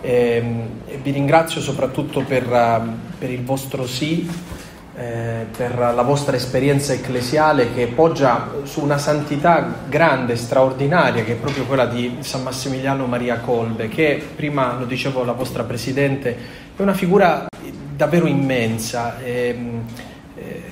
e, e vi ringrazio soprattutto per, per il vostro sì, eh, per la vostra esperienza ecclesiale che poggia su una santità grande, straordinaria, che è proprio quella di San Massimiliano Maria Colbe, che prima lo dicevo la vostra Presidente, è una figura davvero immensa. Eh, eh,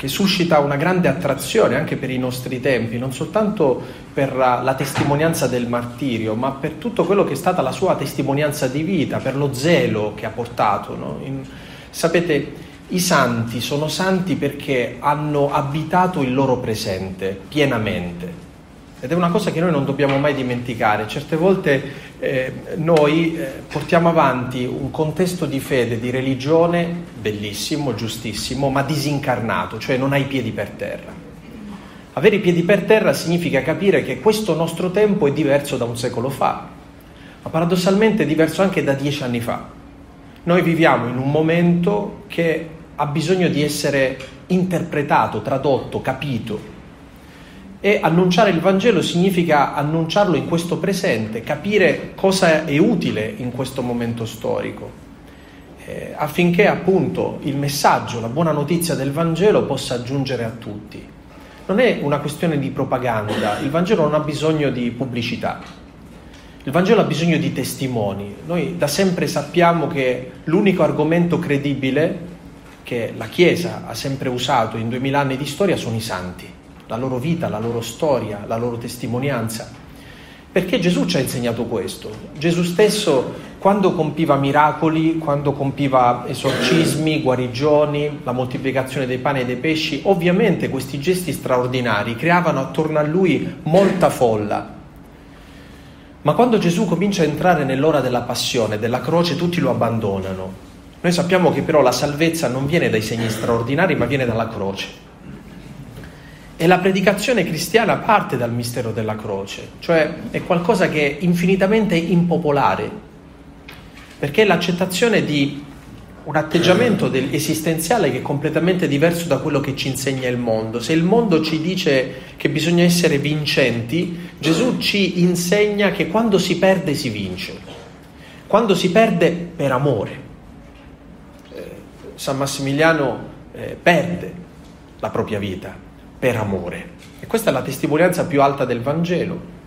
che suscita una grande attrazione anche per i nostri tempi, non soltanto per la testimonianza del martirio, ma per tutto quello che è stata la sua testimonianza di vita, per lo zelo che ha portato. No? In, sapete, i santi sono santi perché hanno abitato il loro presente pienamente. Ed è una cosa che noi non dobbiamo mai dimenticare. Certe volte eh, noi eh, portiamo avanti un contesto di fede, di religione, bellissimo, giustissimo, ma disincarnato, cioè non ha i piedi per terra. Avere i piedi per terra significa capire che questo nostro tempo è diverso da un secolo fa, ma paradossalmente è diverso anche da dieci anni fa. Noi viviamo in un momento che ha bisogno di essere interpretato, tradotto, capito, e annunciare il Vangelo significa annunciarlo in questo presente, capire cosa è utile in questo momento storico, eh, affinché appunto il messaggio, la buona notizia del Vangelo possa giungere a tutti. Non è una questione di propaganda, il Vangelo non ha bisogno di pubblicità, il Vangelo ha bisogno di testimoni. Noi da sempre sappiamo che l'unico argomento credibile che la Chiesa ha sempre usato in duemila anni di storia sono i santi la loro vita, la loro storia, la loro testimonianza. Perché Gesù ci ha insegnato questo. Gesù stesso, quando compiva miracoli, quando compiva esorcismi, guarigioni, la moltiplicazione dei pani e dei pesci, ovviamente questi gesti straordinari creavano attorno a lui molta folla. Ma quando Gesù comincia a entrare nell'ora della passione, della croce, tutti lo abbandonano. Noi sappiamo che però la salvezza non viene dai segni straordinari, ma viene dalla croce. E la predicazione cristiana parte dal mistero della croce, cioè è qualcosa che è infinitamente impopolare, perché è l'accettazione di un atteggiamento esistenziale che è completamente diverso da quello che ci insegna il mondo. Se il mondo ci dice che bisogna essere vincenti, Gesù ci insegna che quando si perde si vince, quando si perde per amore. Eh, San Massimiliano eh, perde la propria vita per amore. E questa è la testimonianza più alta del Vangelo.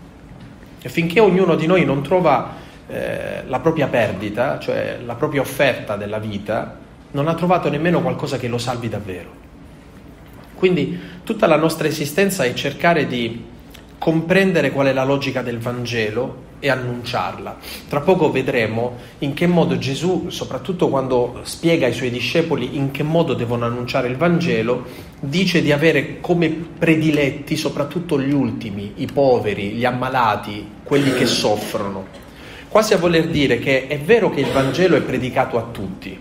E finché ognuno di noi non trova eh, la propria perdita, cioè la propria offerta della vita, non ha trovato nemmeno qualcosa che lo salvi davvero. Quindi tutta la nostra esistenza è cercare di comprendere qual è la logica del Vangelo e annunciarla. Tra poco vedremo in che modo Gesù, soprattutto quando spiega ai suoi discepoli in che modo devono annunciare il Vangelo, dice di avere come prediletti soprattutto gli ultimi, i poveri, gli ammalati, quelli che soffrono. Quasi a voler dire che è vero che il Vangelo è predicato a tutti,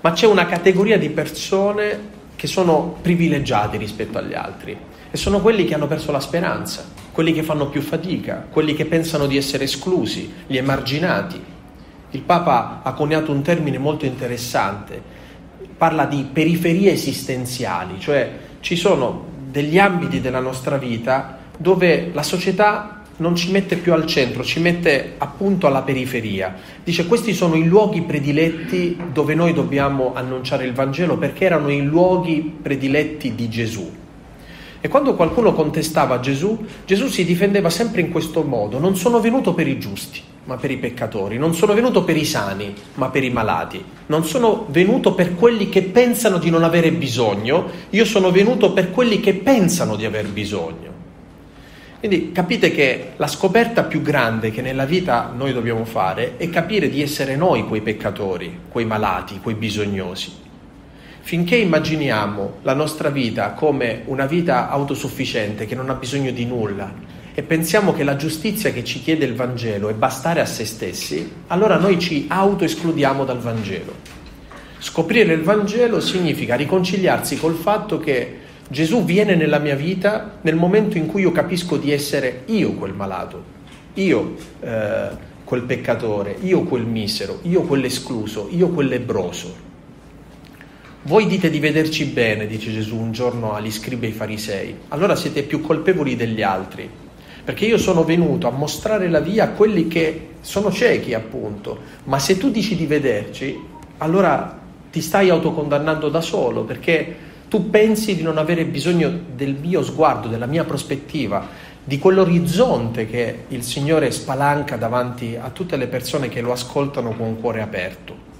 ma c'è una categoria di persone che sono privilegiati rispetto agli altri e sono quelli che hanno perso la speranza quelli che fanno più fatica, quelli che pensano di essere esclusi, gli emarginati. Il Papa ha coniato un termine molto interessante, parla di periferie esistenziali, cioè ci sono degli ambiti della nostra vita dove la società non ci mette più al centro, ci mette appunto alla periferia. Dice questi sono i luoghi prediletti dove noi dobbiamo annunciare il Vangelo perché erano i luoghi prediletti di Gesù. E quando qualcuno contestava Gesù, Gesù si difendeva sempre in questo modo. Non sono venuto per i giusti, ma per i peccatori. Non sono venuto per i sani, ma per i malati. Non sono venuto per quelli che pensano di non avere bisogno. Io sono venuto per quelli che pensano di aver bisogno. Quindi capite che la scoperta più grande che nella vita noi dobbiamo fare è capire di essere noi quei peccatori, quei malati, quei bisognosi. Finché immaginiamo la nostra vita come una vita autosufficiente che non ha bisogno di nulla e pensiamo che la giustizia che ci chiede il Vangelo è bastare a se stessi, allora noi ci autoescludiamo dal Vangelo. Scoprire il Vangelo significa riconciliarsi col fatto che Gesù viene nella mia vita nel momento in cui io capisco di essere io quel malato, io eh, quel peccatore, io quel misero, io quell'escluso, io quell'ebroso. Voi dite di vederci bene, dice Gesù un giorno agli scribi e ai farisei, allora siete più colpevoli degli altri, perché io sono venuto a mostrare la via a quelli che sono ciechi appunto, ma se tu dici di vederci, allora ti stai autocondannando da solo, perché tu pensi di non avere bisogno del mio sguardo, della mia prospettiva, di quell'orizzonte che il Signore spalanca davanti a tutte le persone che lo ascoltano con cuore aperto.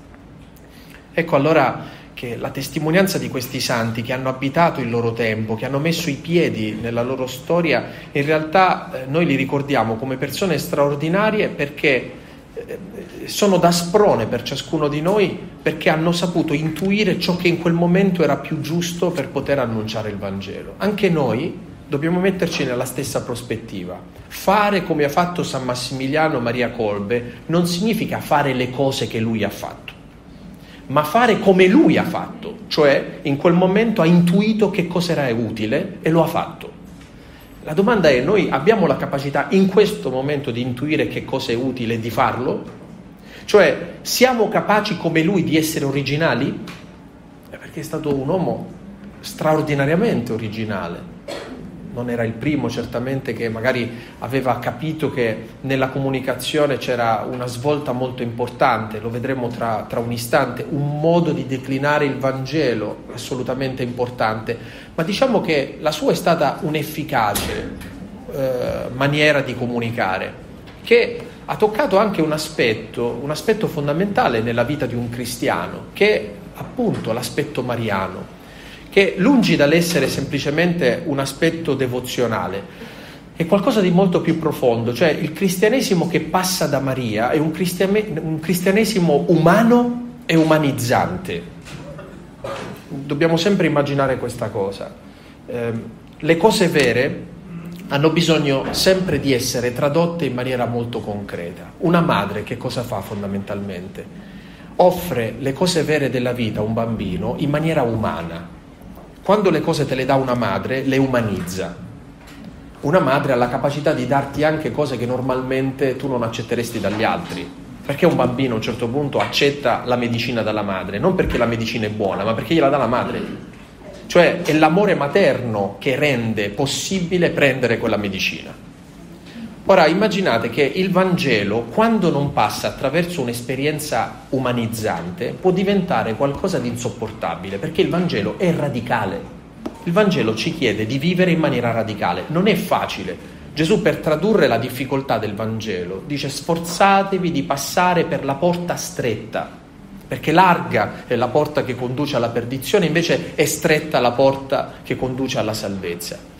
Ecco allora che la testimonianza di questi santi che hanno abitato il loro tempo, che hanno messo i piedi nella loro storia, in realtà eh, noi li ricordiamo come persone straordinarie perché eh, sono da sprone per ciascuno di noi perché hanno saputo intuire ciò che in quel momento era più giusto per poter annunciare il Vangelo. Anche noi dobbiamo metterci nella stessa prospettiva. Fare come ha fatto San Massimiliano Maria Colbe non significa fare le cose che lui ha fatto, ma fare come lui ha fatto, cioè in quel momento ha intuito che cosa era utile e lo ha fatto. La domanda è, noi abbiamo la capacità in questo momento di intuire che cosa è utile e di farlo? Cioè, siamo capaci come lui di essere originali? Perché è stato un uomo straordinariamente originale non era il primo certamente che magari aveva capito che nella comunicazione c'era una svolta molto importante, lo vedremo tra, tra, un istante, un modo di declinare il Vangelo assolutamente importante, ma diciamo che la sua è stata un'efficace eh, maniera di comunicare, che ha toccato anche un aspetto, un aspetto fondamentale nella vita di un cristiano, che è appunto l'aspetto mariano che lungi dall'essere semplicemente un aspetto devozionale, è qualcosa di molto più profondo, cioè il cristianesimo che passa da Maria è un, cristiane- un cristianesimo umano e umanizzante. Dobbiamo sempre immaginare questa cosa. Eh, le cose vere hanno bisogno sempre di essere tradotte in maniera molto concreta. Una madre che cosa fa fondamentalmente? Offre le cose vere della vita a un bambino in maniera umana, quando le cose te le dà una madre, le umanizza. Una madre ha la capacità di darti anche cose che normalmente tu non accetteresti dagli altri. Perché un bambino a un certo punto accetta la medicina dalla madre? Non perché la medicina è buona, ma perché gliela dà la madre. Cioè è l'amore materno che rende possibile prendere quella medicina. Ora immaginate che il Vangelo, quando non passa attraverso un'esperienza umanizzante, può diventare qualcosa di insopportabile, perché il Vangelo è radicale. Il Vangelo ci chiede di vivere in maniera radicale, non è facile. Gesù per tradurre la difficoltà del Vangelo dice sforzatevi di passare per la porta stretta, perché larga è la porta che conduce alla perdizione, invece è stretta la porta che conduce alla salvezza.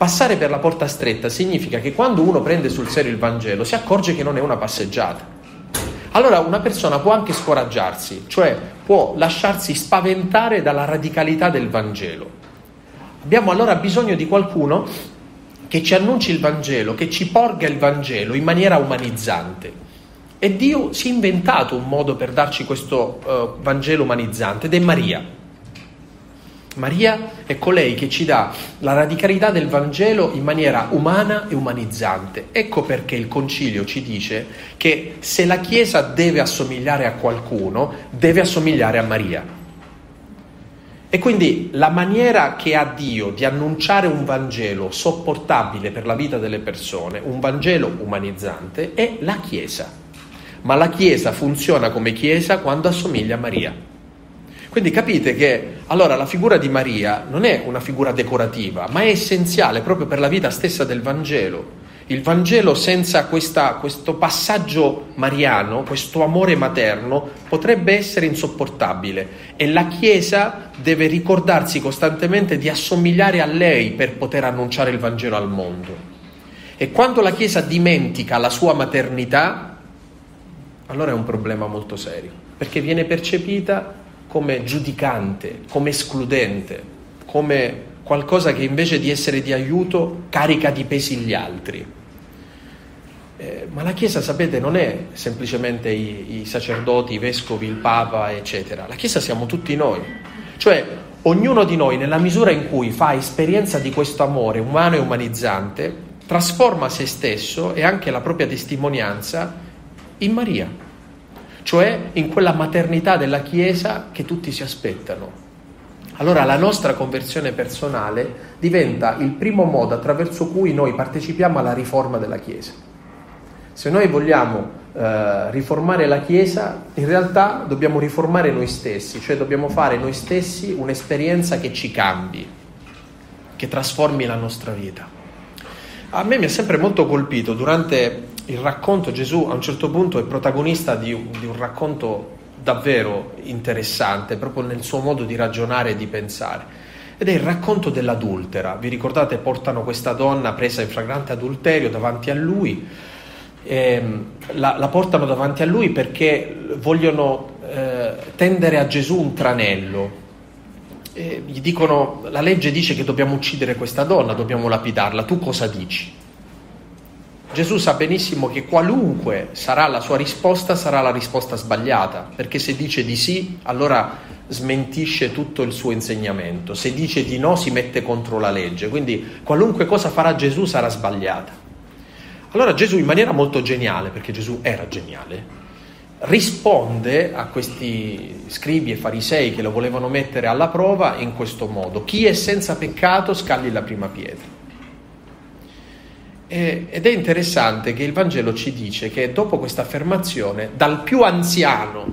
Passare per la porta stretta significa che quando uno prende sul serio il Vangelo si accorge che non è una passeggiata. Allora una persona può anche scoraggiarsi, cioè può lasciarsi spaventare dalla radicalità del Vangelo. Abbiamo allora bisogno di qualcuno che ci annunci il Vangelo, che ci porga il Vangelo in maniera umanizzante. E Dio si è inventato un modo per darci questo uh, Vangelo umanizzante ed è Maria. Maria è colei che ci dà la radicalità del Vangelo in maniera umana e umanizzante. Ecco perché il Concilio ci dice che se la Chiesa deve assomigliare a qualcuno, deve assomigliare a Maria. E quindi la maniera che ha Dio di annunciare un Vangelo sopportabile per la vita delle persone, un Vangelo umanizzante, è la Chiesa. Ma la Chiesa funziona come Chiesa quando assomiglia a Maria. Quindi capite che allora la figura di Maria non è una figura decorativa, ma è essenziale proprio per la vita stessa del Vangelo. Il Vangelo senza questa, questo passaggio mariano, questo amore materno, potrebbe essere insopportabile e la Chiesa deve ricordarsi costantemente di assomigliare a lei per poter annunciare il Vangelo al mondo. E quando la Chiesa dimentica la sua maternità, allora è un problema molto serio, perché viene percepita come giudicante, come escludente, come qualcosa che invece di essere di aiuto carica di pesi gli altri. Eh, ma la Chiesa, sapete, non è semplicemente i, i sacerdoti, i vescovi, il Papa, eccetera. La Chiesa siamo tutti noi. Cioè, ognuno di noi, nella misura in cui fa esperienza di questo amore umano e umanizzante, trasforma se stesso e anche la propria testimonianza in Maria cioè in quella maternità della Chiesa che tutti si aspettano. allora la nostra conversione personale diventa il primo modo attraverso cui noi partecipiamo alla riforma della Chiesa. Se noi vogliamo eh, riformare la Chiesa, in realtà dobbiamo riformare noi stessi, cioè dobbiamo fare noi stessi un'esperienza che ci cambi, che trasformi la nostra vita. A me mi ha sempre molto colpito durante il racconto, Gesù a un certo punto è protagonista di un, di un racconto davvero interessante, proprio nel suo modo di ragionare e di pensare. Ed è il racconto dell'adultera. Vi ricordate, portano questa donna presa in flagrante adulterio davanti a lui, la, la, portano davanti a lui perché vogliono eh, tendere a Gesù un tranello. E gli dicono, la legge dice che dobbiamo uccidere questa donna, dobbiamo lapidarla, tu cosa dici? Gesù sa benissimo che qualunque sarà la sua risposta sarà la risposta sbagliata, perché se dice di sì, allora smentisce tutto il suo insegnamento, se dice di no si mette contro la legge, quindi qualunque cosa farà Gesù sarà sbagliata. Allora Gesù in maniera molto geniale, perché Gesù era geniale, risponde a questi scribi e farisei che lo volevano mettere alla prova in questo modo, chi è senza peccato scagli la prima pietra. Ed è interessante che il Vangelo ci dice che dopo questa affermazione, dal più anziano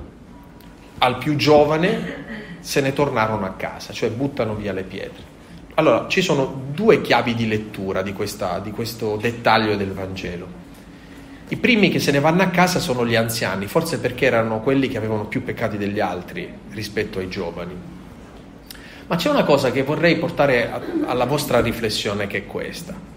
al più giovane, se ne tornarono a casa, cioè buttano via le pietre. Allora, ci sono due chiavi di lettura di, questa, di questo dettaglio del Vangelo. I primi che se ne vanno a casa sono gli anziani, forse perché erano quelli che avevano più peccati degli altri rispetto ai giovani. Ma c'è una cosa che vorrei portare alla vostra riflessione che è questa.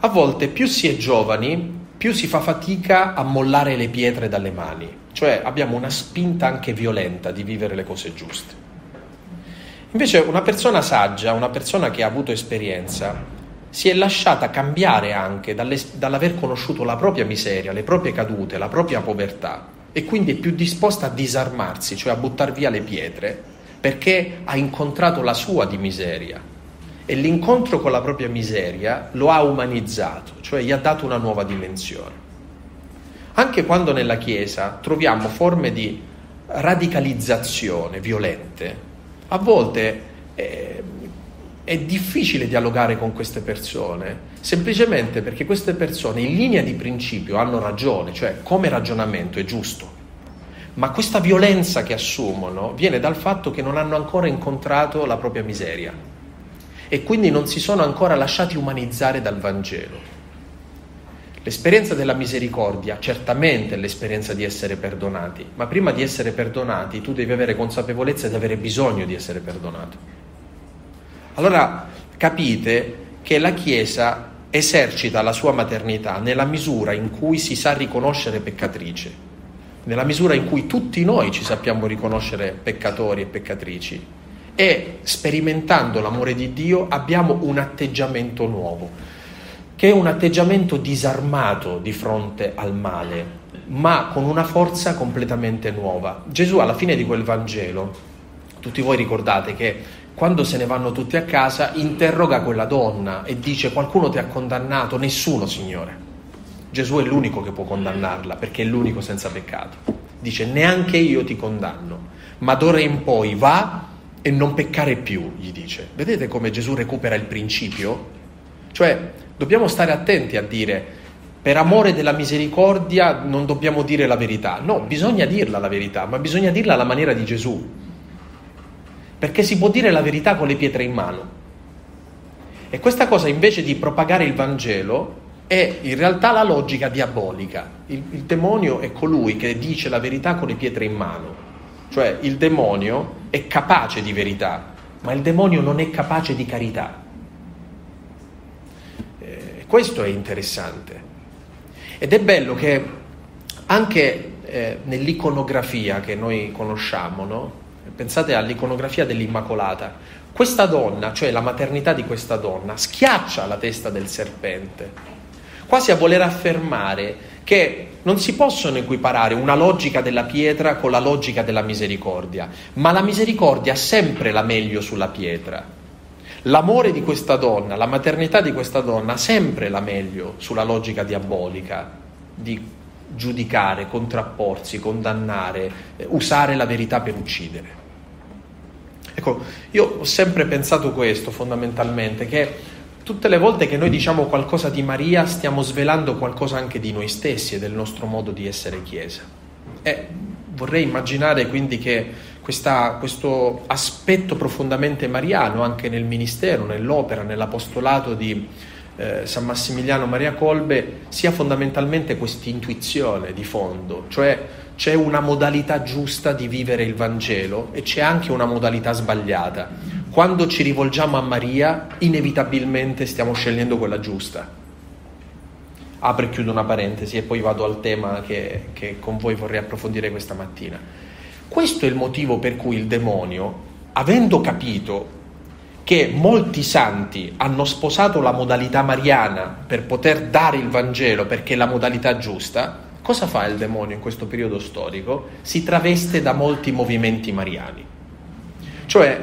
A volte più si è giovani, più si fa fatica a mollare le pietre dalle mani, cioè abbiamo una spinta anche violenta di vivere le cose giuste. Invece una persona saggia, una persona che ha avuto esperienza, si è lasciata cambiare anche dall'aver conosciuto la propria miseria, le proprie cadute, la propria povertà e quindi è più disposta a disarmarsi, cioè a buttare via le pietre, perché ha incontrato la sua di miseria e l'incontro con la propria miseria lo ha umanizzato, cioè gli ha dato una nuova dimensione. Anche quando nella Chiesa troviamo forme di radicalizzazione violente, a volte è, è difficile dialogare con queste persone, semplicemente perché queste persone in linea di principio hanno ragione, cioè come ragionamento è giusto, ma questa violenza che assumono viene dal fatto che non hanno ancora incontrato la propria miseria e quindi non si sono ancora lasciati umanizzare dal Vangelo. L'esperienza della misericordia certamente è l'esperienza di essere perdonati, ma prima di essere perdonati tu devi avere consapevolezza di avere bisogno di essere perdonato. Allora capite che la Chiesa esercita la sua maternità nella misura in cui si sa riconoscere peccatrice, nella misura in cui tutti noi ci sappiamo riconoscere peccatori e peccatrici e sperimentando l'amore di Dio abbiamo un atteggiamento nuovo, che è un atteggiamento disarmato di fronte al male, ma con una forza completamente nuova. Gesù alla fine di quel Vangelo, tutti voi ricordate che quando se ne vanno tutti a casa interroga quella donna e dice qualcuno ti ha condannato? Nessuno, Signore. Gesù è l'unico che può condannarla perché è l'unico senza peccato. Dice neanche io ti condanno, ma d'ora in poi va e non peccare più, gli dice. Vedete come Gesù recupera il principio? Cioè, dobbiamo stare attenti a dire, per amore della misericordia non dobbiamo dire la verità. No, bisogna dirla la verità, ma bisogna dirla alla maniera di Gesù. Perché si può dire la verità con le pietre in mano. E questa cosa invece di propagare il Vangelo è in realtà la logica diabolica. Il, il demonio è colui che dice la verità con le pietre in mano. Cioè il demonio è capace di verità, ma il demonio non è capace di carità. Eh, questo è interessante. Ed è bello che anche eh, nell'iconografia che noi conosciamo, no? pensate all'iconografia dell'Immacolata, questa donna, cioè la maternità di questa donna, schiaccia la testa del serpente, quasi a voler affermare che non si possono equiparare una logica della pietra con la logica della misericordia, ma la misericordia ha sempre la meglio sulla pietra. L'amore di questa donna, la maternità di questa donna ha sempre la meglio sulla logica diabolica di giudicare, contrapporsi, condannare, eh, usare la verità per uccidere. Ecco, io ho sempre pensato questo fondamentalmente, che tutte le volte che noi diciamo qualcosa di Maria stiamo svelando qualcosa anche di noi stessi e del nostro modo di essere Chiesa. E vorrei immaginare quindi che questa, questo aspetto profondamente mariano anche nel ministero, nell'opera, nell'apostolato di eh, San Massimiliano Maria Colbe sia fondamentalmente questa intuizione di fondo, cioè c'è una modalità giusta di vivere il Vangelo e c'è anche una modalità sbagliata. Quando ci rivolgiamo a Maria, inevitabilmente stiamo scegliendo quella giusta. Apro e chiudo una parentesi e poi vado al tema che, che con voi vorrei approfondire questa mattina. Questo è il motivo per cui il demonio, avendo capito che molti santi hanno sposato la modalità mariana per poter dare il Vangelo perché è la modalità giusta, cosa fa il demonio in questo periodo storico? Si traveste da molti movimenti mariani. Cioè,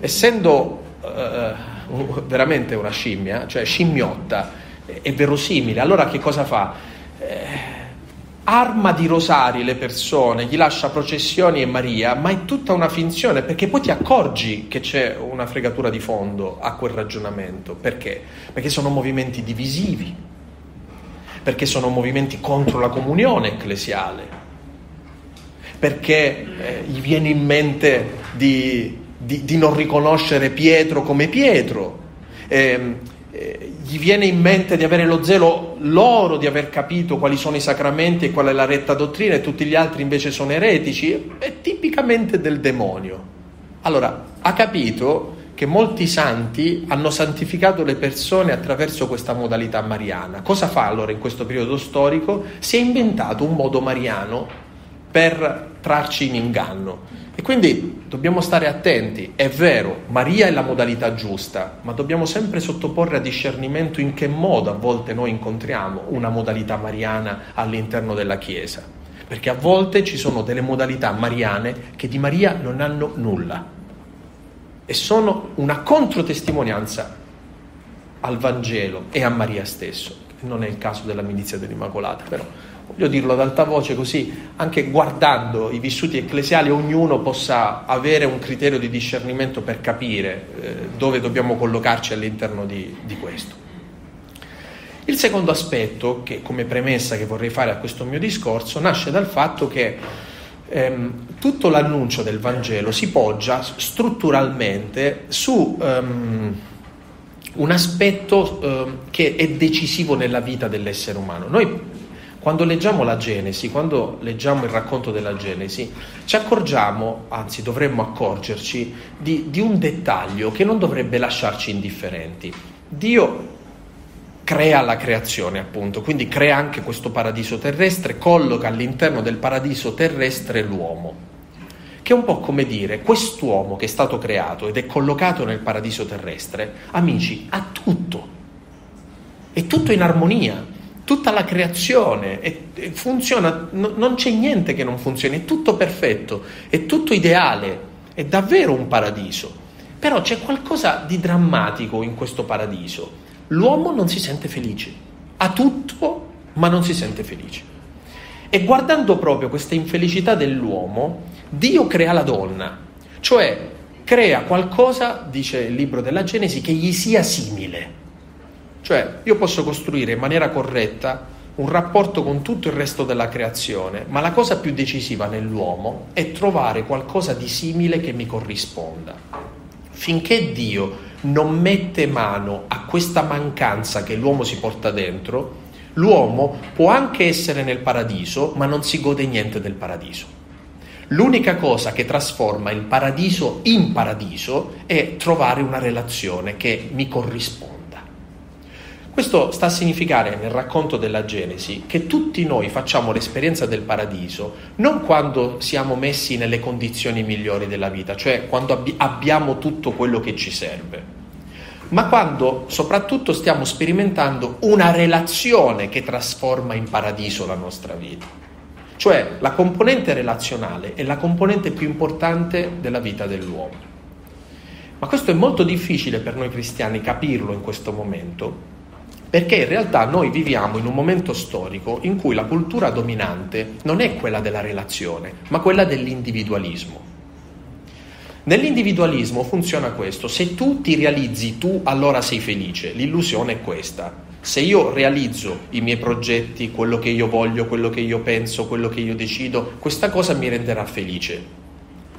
essendo eh, veramente una scimmia, cioè scimmiotta, è verosimile, allora che cosa fa? Eh, arma di rosari le persone, gli lascia processioni e Maria, ma è tutta una finzione perché poi ti accorgi che c'è una fregatura di fondo a quel ragionamento. Perché? Perché sono movimenti divisivi, perché sono movimenti contro la comunione ecclesiale, perché eh, gli viene in mente di, di, di, non riconoscere Pietro come Pietro. Eh, eh, gli viene in mente di avere lo zelo loro, di aver capito quali sono i sacramenti e qual è la retta dottrina e tutti gli altri invece sono eretici, è tipicamente del demonio. Allora, ha capito che molti santi hanno santificato le persone attraverso questa modalità mariana. Cosa fa allora in questo periodo storico? Si è inventato un modo mariano per trarci in inganno. E quindi dobbiamo stare attenti, è vero, Maria è la modalità giusta, ma dobbiamo sempre sottoporre a discernimento in che modo a volte noi incontriamo una modalità mariana all'interno della Chiesa, perché a volte ci sono delle modalità mariane che di Maria non hanno nulla. E sono una controtestimonianza al Vangelo e a Maria stesso. Non è il caso della milizia dell'Immacolata, però voglio dirlo ad alta voce così anche guardando i vissuti ecclesiali ognuno possa avere un criterio di discernimento per capire eh, dove dobbiamo collocarci all'interno di, di, questo. Il secondo aspetto, che come premessa che vorrei fare a questo mio discorso, nasce dal fatto che ehm, tutto l'annuncio del Vangelo si poggia strutturalmente su ehm, un aspetto ehm, che è decisivo nella vita dell'essere umano. Noi quando leggiamo la Genesi, quando leggiamo il racconto della Genesi, ci accorgiamo, anzi dovremmo accorgerci, di, di un dettaglio che non dovrebbe lasciarci indifferenti. Dio crea la creazione, appunto, quindi crea anche questo paradiso terrestre, colloca all'interno del paradiso terrestre l'uomo, che è un po' come dire, quest'uomo che è stato creato ed è collocato nel paradiso terrestre, amici, ha tutto, è tutto in armonia, tutta la creazione funziona, no, non c'è niente che non funzioni, è tutto perfetto, è tutto ideale, è davvero un paradiso. Però c'è qualcosa di drammatico in questo paradiso. L'uomo non si sente felice, ha tutto ma non si sente felice. E guardando proprio questa infelicità dell'uomo, Dio crea la donna, cioè crea qualcosa, dice il libro della Genesi, che gli sia simile. Cioè io posso costruire in maniera corretta un rapporto con tutto il resto della creazione, ma la cosa più decisiva nell'uomo è trovare qualcosa di simile che mi corrisponda. Finché Dio non mette mano a questa mancanza che l'uomo si porta dentro, l'uomo può anche essere nel paradiso, ma non si gode niente del paradiso. L'unica cosa che trasforma il paradiso in paradiso è trovare una relazione che mi corrisponde. Questo sta a significare nel racconto della Genesi che tutti noi facciamo l'esperienza del paradiso non quando siamo messi nelle condizioni migliori della vita, cioè quando abbi- abbiamo tutto quello che ci serve, ma quando soprattutto stiamo sperimentando una relazione che trasforma in paradiso la nostra vita. Cioè la componente relazionale è la componente più importante della vita dell'uomo. Ma questo è molto difficile per noi cristiani capirlo in questo momento, perché in realtà noi viviamo in un momento storico in cui la cultura dominante non è quella della relazione, ma quella dell'individualismo. Nell'individualismo funziona questo, se tu ti realizzi tu allora sei felice, l'illusione è questa. Se io realizzo i miei progetti, quello che io voglio, quello che io penso, quello che io decido, questa cosa mi renderà felice.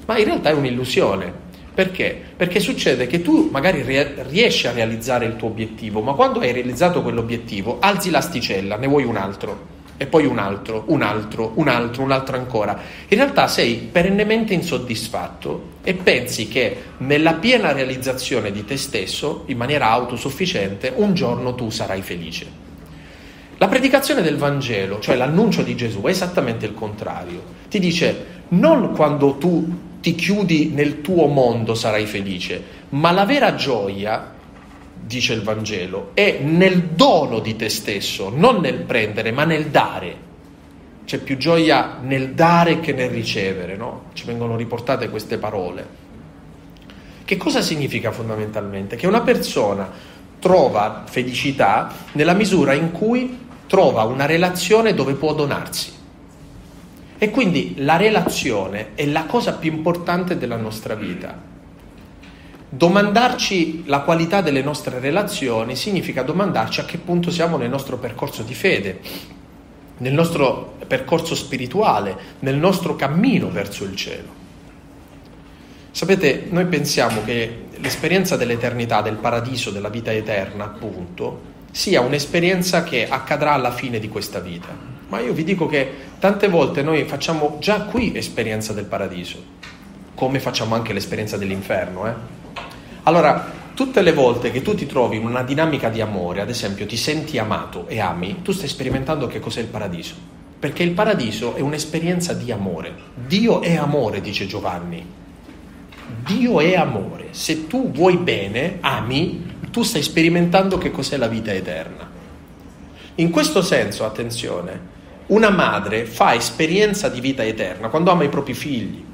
Ma in realtà è un'illusione. Perché? Perché succede che tu magari riesci a realizzare il tuo obiettivo, ma quando hai realizzato quell'obiettivo alzi l'asticella, ne vuoi un altro e poi un altro, un altro, un altro, un altro ancora. In realtà sei perennemente insoddisfatto e pensi che nella piena realizzazione di te stesso, in maniera autosufficiente, un giorno tu sarai felice. La predicazione del Vangelo, cioè l'annuncio di Gesù, è esattamente il contrario. Ti dice non quando tu ti chiudi nel tuo mondo sarai felice, ma la vera gioia dice il Vangelo, è nel dono di te stesso, non nel prendere, ma nel dare. C'è più gioia nel dare che nel ricevere, no? Ci vengono riportate queste parole. Che cosa significa fondamentalmente? Che una persona trova felicità nella misura in cui trova una relazione dove può donarsi. E quindi la relazione è la cosa più importante della nostra vita. Domandarci la qualità delle nostre relazioni significa domandarci a che punto siamo nel nostro percorso di fede, nel nostro percorso spirituale, nel nostro cammino verso il cielo. Sapete, noi pensiamo che l'esperienza dell'eternità, del paradiso, della vita eterna, appunto, sia un'esperienza che accadrà alla fine di questa vita. Ma io vi dico che tante volte noi facciamo già qui esperienza del paradiso, come facciamo anche l'esperienza dell'inferno, eh? Allora, tutte le volte che tu ti trovi in una dinamica di amore, ad esempio ti senti amato e ami, tu stai sperimentando che cos'è il paradiso. Perché il paradiso è un'esperienza di amore. Dio è amore, dice Giovanni. Dio è amore. Se tu vuoi bene, ami, tu stai sperimentando che cos'è la vita eterna. In questo senso, attenzione, una madre fa esperienza di vita eterna quando ama i propri figli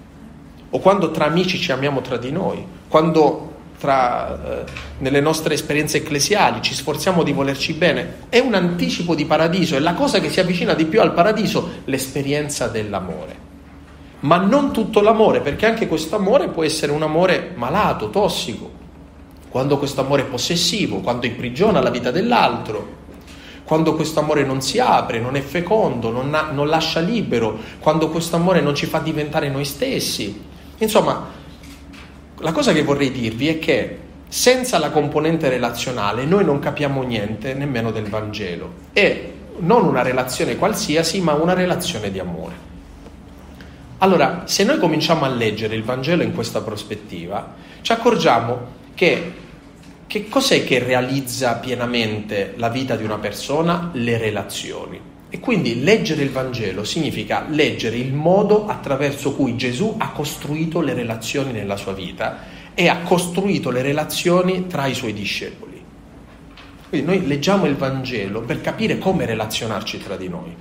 o quando tra amici ci amiamo tra di noi, quando tra, eh, nelle nostre esperienze ecclesiali, ci sforziamo di volerci bene, è un anticipo di paradiso, è la cosa che si avvicina di più al paradiso, l'esperienza dell'amore. Ma non tutto l'amore, perché anche questo amore può essere un amore malato, tossico, quando questo amore è possessivo, quando imprigiona la vita dell'altro, quando questo amore non si apre, non è fecondo, non, ha, non lascia libero, quando questo amore non ci fa diventare noi stessi. Insomma, la cosa che vorrei dirvi è che senza la componente relazionale noi non capiamo niente nemmeno del Vangelo e non una relazione qualsiasi, ma una relazione di amore. Allora, se noi cominciamo a leggere il Vangelo in questa prospettiva, ci accorgiamo che, che cos'è che realizza pienamente la vita di una persona? Le relazioni. E quindi leggere il Vangelo significa leggere il modo attraverso cui Gesù ha costruito le relazioni nella sua vita e ha costruito le relazioni tra i suoi discepoli. Quindi noi leggiamo il Vangelo per capire come relazionarci tra di noi.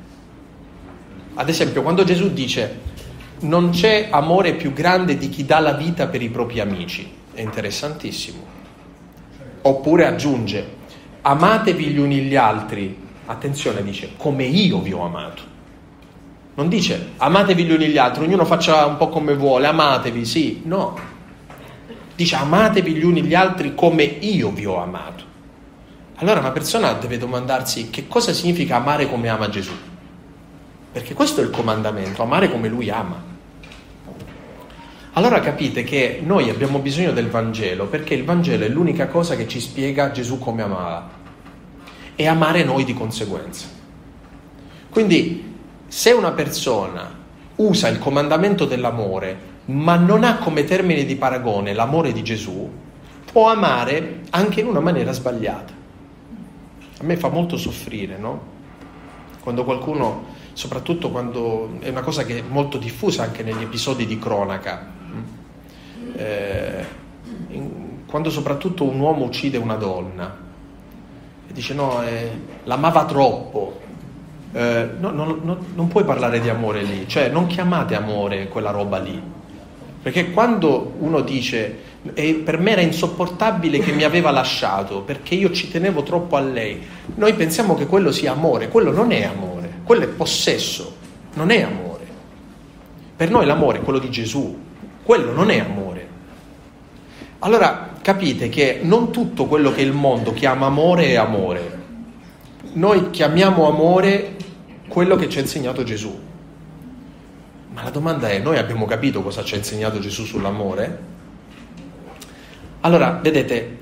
Ad esempio, quando Gesù dice non c'è amore più grande di chi dà la vita per i propri amici, è interessantissimo. Oppure aggiunge, amatevi gli uni gli altri attenzione, dice come io vi ho amato. Non dice amatevi gli uni gli altri, ognuno faccia un po' come vuole, amatevi, sì, no. Dice amatevi gli uni gli altri come io vi ho amato. Allora una persona deve domandarsi che cosa significa amare come ama Gesù. Perché questo è il comandamento, amare come lui ama. Allora capite che noi abbiamo bisogno del Vangelo perché il Vangelo è l'unica cosa che ci spiega Gesù come amava e amare noi di conseguenza. Quindi se una persona usa il comandamento dell'amore ma non ha come termine di paragone l'amore di Gesù, può amare anche in una maniera sbagliata. A me fa molto soffrire, no? Quando qualcuno, soprattutto quando è una cosa che è molto diffusa anche negli episodi di cronaca, eh, in, quando soprattutto un uomo uccide una donna, dice no, eh, l'amava troppo. Eh, no, no, no, non puoi parlare di amore lì, cioè non chiamate amore quella roba lì. Perché quando uno dice e per me era insopportabile che mi aveva lasciato perché io ci tenevo troppo a lei, noi pensiamo che quello sia amore, quello non è amore, quello è possesso, non è amore. Per noi l'amore è quello di Gesù, quello non è amore. Allora capite che non tutto quello che il mondo chiama amore è amore. Noi chiamiamo amore quello che ci ha insegnato Gesù. Ma la domanda è, noi abbiamo capito cosa ci ha insegnato Gesù sull'amore? Allora, vedete,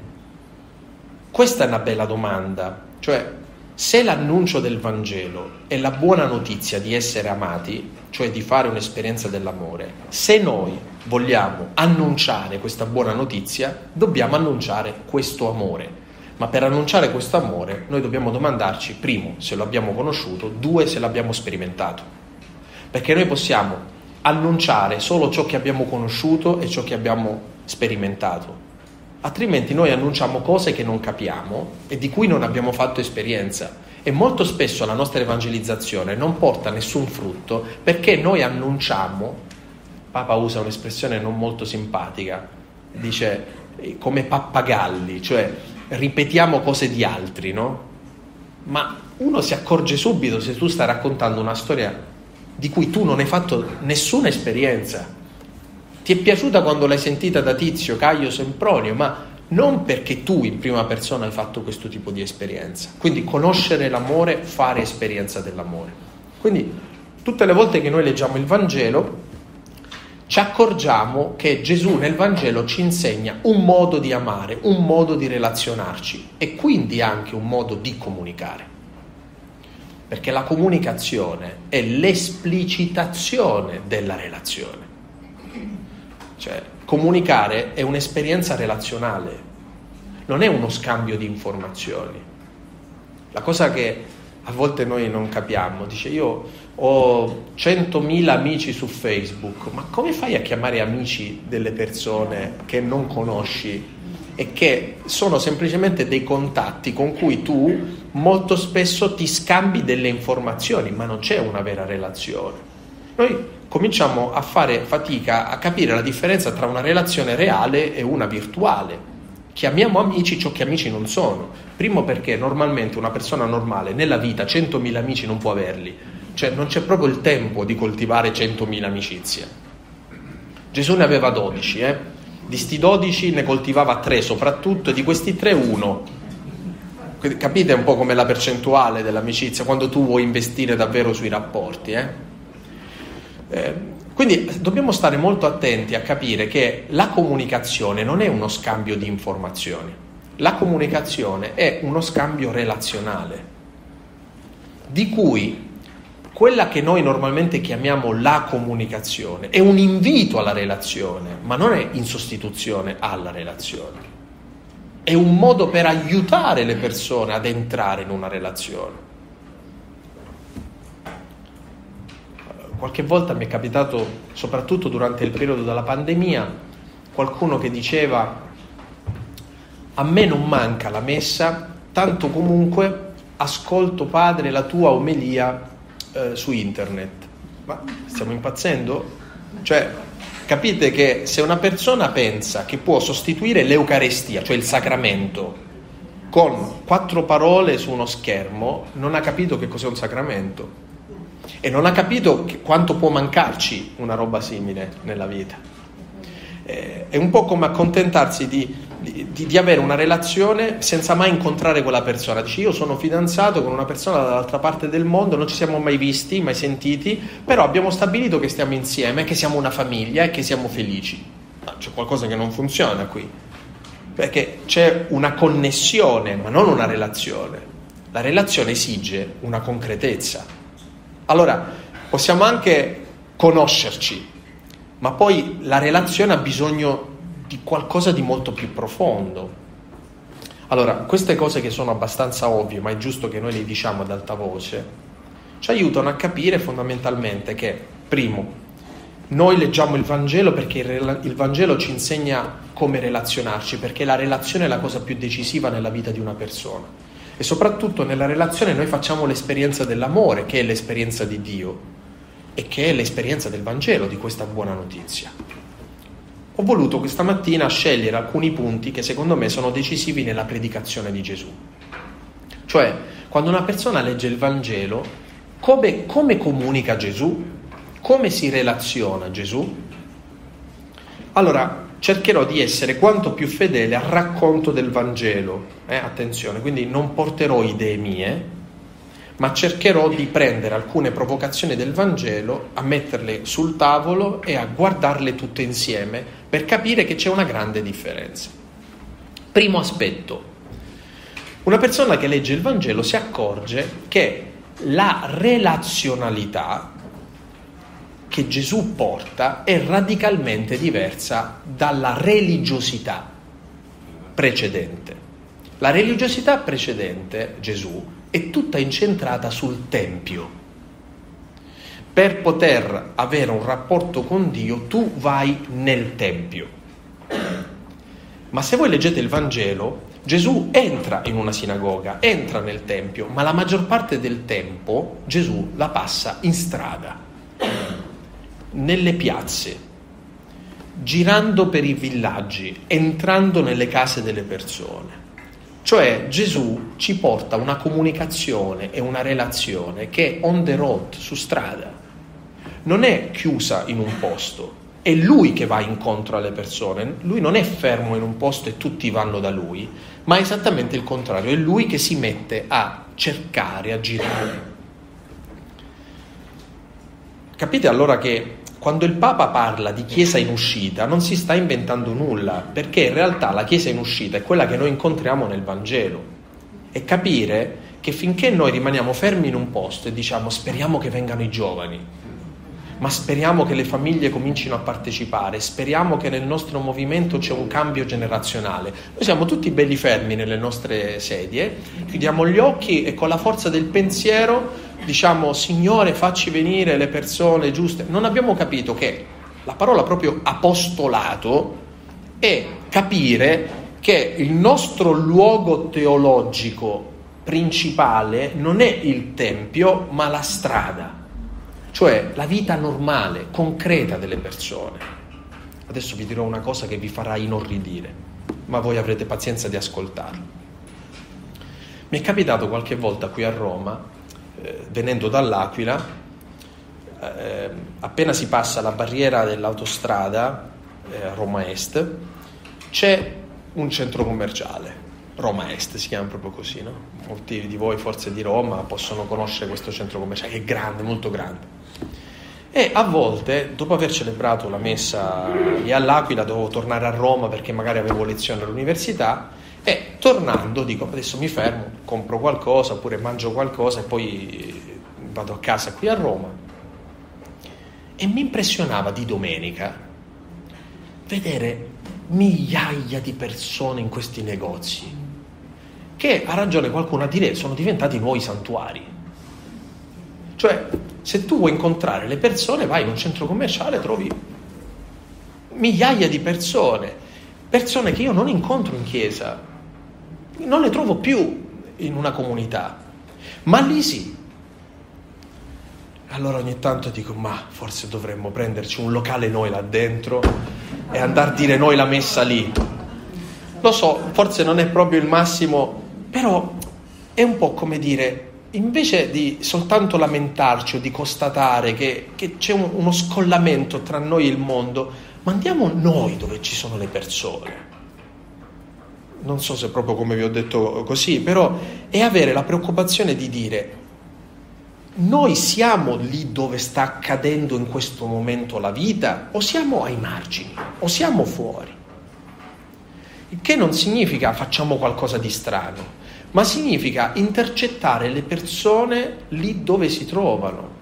questa è una bella domanda, cioè se l'annuncio del Vangelo è la buona notizia di essere amati, cioè di fare un'esperienza dell'amore, se noi vogliamo annunciare questa buona notizia, dobbiamo annunciare questo amore. Ma per annunciare questo amore noi dobbiamo domandarci, primo, se lo abbiamo conosciuto, due, se l'abbiamo sperimentato. Perché noi possiamo annunciare solo ciò che abbiamo conosciuto e ciò che abbiamo sperimentato. Altrimenti noi annunciamo cose che non capiamo e di cui non abbiamo fatto esperienza. E molto spesso la nostra evangelizzazione non porta nessun frutto perché noi annunciamo Papa usa un'espressione non molto simpatica, dice eh, come pappagalli, cioè ripetiamo cose di altri, no? Ma uno si accorge subito se tu stai raccontando una storia di cui tu non hai fatto nessuna esperienza. Ti è piaciuta quando l'hai sentita da Tizio, Caio, Sempronio, ma non perché tu in prima persona hai fatto questo tipo di esperienza. Quindi conoscere l'amore, fare esperienza dell'amore. Quindi tutte le volte che noi leggiamo il Vangelo, ci accorgiamo che Gesù nel Vangelo ci insegna un modo di amare, un modo di relazionarci e quindi anche un modo di comunicare. Perché la comunicazione è l'esplicitazione della relazione. Cioè, comunicare è un'esperienza relazionale, non è uno scambio di informazioni. La cosa che a volte noi non capiamo, dice io ho 100.000 amici su Facebook, ma come fai a chiamare amici delle persone che non conosci e che sono semplicemente dei contatti con cui tu molto spesso ti scambi delle informazioni, ma non c'è una vera relazione. Noi cominciamo a fare fatica a capire la differenza tra una relazione reale e una virtuale. Chiamiamo amici ciò che amici non sono. Primo perché normalmente una persona normale nella vita 100.000 amici non può averli, cioè non c'è proprio il tempo di coltivare 100.000 amicizie. Gesù ne aveva 12, eh? di sti 12 ne coltivava 3 soprattutto e di questi 3 uno. Capite un po' com'è la percentuale dell'amicizia quando tu vuoi investire davvero sui rapporti. Eh? Eh, quindi dobbiamo stare molto attenti a capire che la comunicazione non è uno scambio di informazioni, la comunicazione è uno scambio relazionale, di cui quella che noi normalmente chiamiamo la comunicazione è un invito alla relazione, ma non è in sostituzione alla relazione. È un modo per aiutare le persone ad entrare in una relazione. Qualche volta mi è capitato, soprattutto durante il periodo della pandemia, qualcuno che diceva a me non manca la messa, tanto comunque ascolto padre la tua omelia eh, su internet. Ma stiamo impazzendo? Cioè, capite che se una persona pensa che può sostituire l'Eucarestia, cioè il sacramento, con quattro parole su uno schermo, non ha capito che cos'è un sacramento e non ha capito quanto può mancarci una roba simile nella vita. Eh, è un po' come accontentarsi di di, di, avere una relazione senza mai incontrare quella persona. Dici, io sono fidanzato con una persona dall'altra parte del mondo, non ci siamo mai visti, mai sentiti, però abbiamo stabilito che stiamo insieme, che siamo una famiglia e che siamo felici. Ma c'è qualcosa che non funziona qui, perché c'è una connessione, ma non una relazione. La relazione esige una concretezza. Allora, possiamo anche conoscerci, ma poi la relazione ha bisogno di qualcosa di molto più profondo. Allora, queste cose che sono abbastanza ovvie, ma è giusto che noi le diciamo ad alta voce, ci aiutano a capire fondamentalmente che, primo, noi leggiamo il Vangelo perché il Vangelo ci insegna come relazionarci, perché la relazione è la cosa più decisiva nella vita di una persona. E soprattutto nella relazione noi facciamo l'esperienza dell'amore, che è l'esperienza di Dio, e che è l'esperienza del Vangelo, di questa buona notizia ho voluto questa mattina scegliere alcuni punti che secondo me sono decisivi nella predicazione di Gesù. Cioè, quando una persona legge il Vangelo, come, come comunica Gesù? Come si relaziona Gesù? Allora, cercherò di essere quanto più fedele al racconto del Vangelo. Eh, attenzione, quindi non porterò idee mie, ma cercherò di prendere alcune provocazioni del Vangelo, a metterle sul tavolo e a guardarle tutte insieme per capire che c'è una grande differenza. Primo aspetto, una persona che legge il Vangelo si accorge che la relazionalità che Gesù porta è radicalmente diversa dalla religiosità precedente. La religiosità precedente, Gesù, è tutta incentrata sul Tempio. Per poter avere un rapporto con Dio tu vai nel Tempio. Ma se voi leggete il Vangelo, Gesù entra in una sinagoga, entra nel Tempio, ma la maggior parte del tempo Gesù la passa in strada, nelle piazze, girando per i villaggi, entrando nelle case delle persone. Cioè Gesù ci porta una comunicazione e una relazione che è on the road, su strada. Non è chiusa in un posto, è lui che va incontro alle persone, lui non è fermo in un posto e tutti vanno da lui, ma è esattamente il contrario, è lui che si mette a cercare, a girare. Capite allora che quando il Papa parla di Chiesa in uscita non si sta inventando nulla, perché in realtà la Chiesa in uscita è quella che noi incontriamo nel Vangelo. E capire che finché noi rimaniamo fermi in un posto e diciamo speriamo che vengano i giovani, ma speriamo che le famiglie comincino a partecipare, speriamo che nel nostro movimento c'è un cambio generazionale. Noi siamo tutti belli fermi nelle nostre sedie, chiudiamo gli occhi e con la forza del pensiero diciamo Signore facci venire le persone giuste, non abbiamo capito che la parola proprio apostolato è capire che il nostro luogo teologico principale non è il Tempio, ma la strada, cioè la vita normale, concreta delle persone. Adesso vi dirò una cosa che vi farà inorridire, ma voi avrete pazienza di ascoltarlo. Mi è capitato qualche volta qui a Roma eh, venendo dall'Aquila, eh, appena si passa la barriera dell'autostrada eh, Roma Est, c'è un centro commerciale, Roma Est si chiama proprio così, no? Molti di voi forse di Roma possono conoscere questo centro commerciale che è grande, molto grande. E a volte, dopo aver celebrato la messa lì all'Aquila, dovevo tornare a Roma perché magari avevo lezione all'università e tornando dico adesso mi fermo, compro qualcosa oppure mangio qualcosa e poi vado a casa qui a Roma. E mi impressionava di domenica vedere migliaia di persone in questi negozi che ha ragione qualcuno a dire sono diventati nuovi santuari. Cioè, se tu vuoi incontrare le persone, vai in un centro commerciale, trovi migliaia di persone, persone che io non incontro in chiesa, non le trovo più in una comunità, ma lì sì. Allora ogni tanto dico, ma forse dovremmo prenderci un locale noi là dentro e andare a dire noi la messa lì. Lo so, forse non è proprio il massimo, però è un po' come dire, invece di soltanto lamentarci o di constatare che, che c'è un, uno scollamento tra noi e il mondo, ma andiamo noi dove ci sono le persone non so se proprio come vi ho detto così, però è avere la preoccupazione di dire noi siamo lì dove sta accadendo in questo momento la vita o siamo ai margini o siamo fuori. Il che non significa facciamo qualcosa di strano, ma significa intercettare le persone lì dove si trovano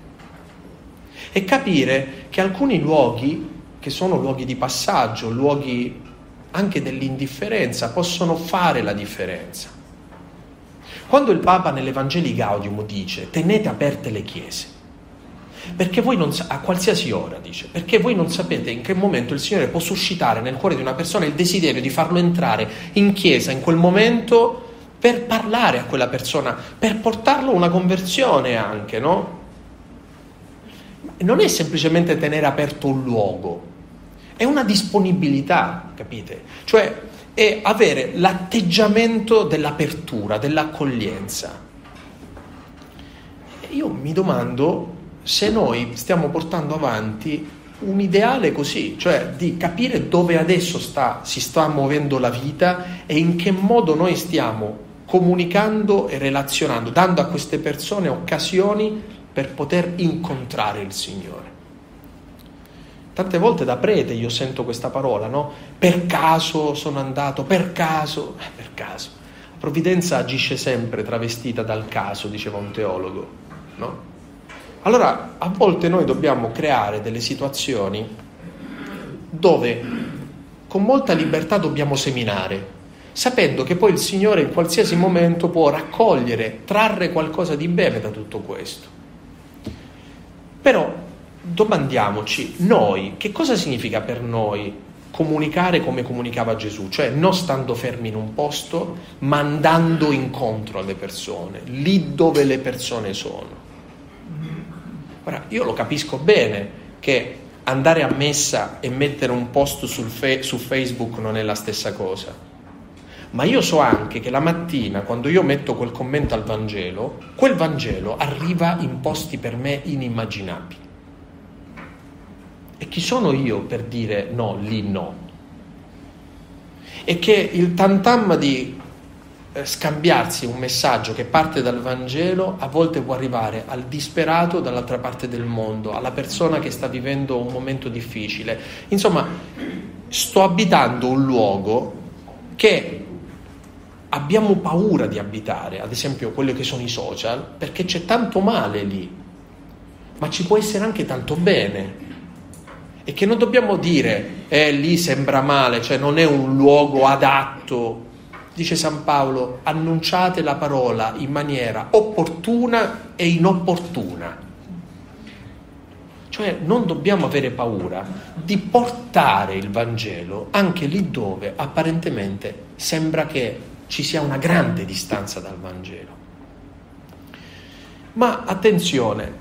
e capire che alcuni luoghi, che sono luoghi di passaggio, luoghi anche dell'indifferenza, possono fare la differenza. Quando il Papa nell'Evangeli Gaudium dice tenete aperte le chiese, perché voi non a qualsiasi ora dice, perché voi non sapete in che momento il Signore può suscitare nel cuore di una persona il desiderio di farlo entrare in chiesa in quel momento per parlare a quella persona, per portarlo a una conversione anche, no? Non è semplicemente tenere aperto un luogo, è una disponibilità, capite? Cioè è avere l'atteggiamento dell'apertura, dell'accoglienza. Io mi domando se noi stiamo portando avanti un ideale così, cioè di capire dove adesso sta, si sta muovendo la vita e in che modo noi stiamo comunicando e relazionando, dando a queste persone occasioni per poter incontrare il Signore. Tante volte da prete io sento questa parola, no? Per caso sono andato, per caso, eh, per caso. La provvidenza agisce sempre travestita dal caso, diceva un teologo, no? Allora, a volte noi dobbiamo creare delle situazioni dove con molta libertà dobbiamo seminare, sapendo che poi il Signore in qualsiasi momento può raccogliere, trarre qualcosa di bene da tutto questo. Però domandiamoci, noi, che cosa significa per noi comunicare come comunicava Gesù? Cioè non stando fermi in un posto, ma andando incontro alle persone, lì dove le persone sono. Ora, io lo capisco bene che andare a messa e mettere un post fe- su Facebook non è la stessa cosa. Ma io so anche che la mattina, quando io metto quel commento al Vangelo, quel Vangelo arriva in posti per me inimmaginabili. E chi sono io per dire no, lì no? E che il tantam di eh, scambiarsi un messaggio che parte dal Vangelo a volte può arrivare al disperato dall'altra parte del mondo, alla persona che sta vivendo un momento difficile. Insomma, sto abitando un luogo che abbiamo paura di abitare, ad esempio quelli che sono i social, perché c'è tanto male lì, ma ci può essere anche tanto bene. E che non dobbiamo dire, eh, lì sembra male, cioè non è un luogo adatto dice San Paolo, annunciate la parola in maniera opportuna e inopportuna. Cioè non dobbiamo avere paura di portare il Vangelo anche lì dove apparentemente sembra che ci sia una grande distanza dal Vangelo. Ma attenzione,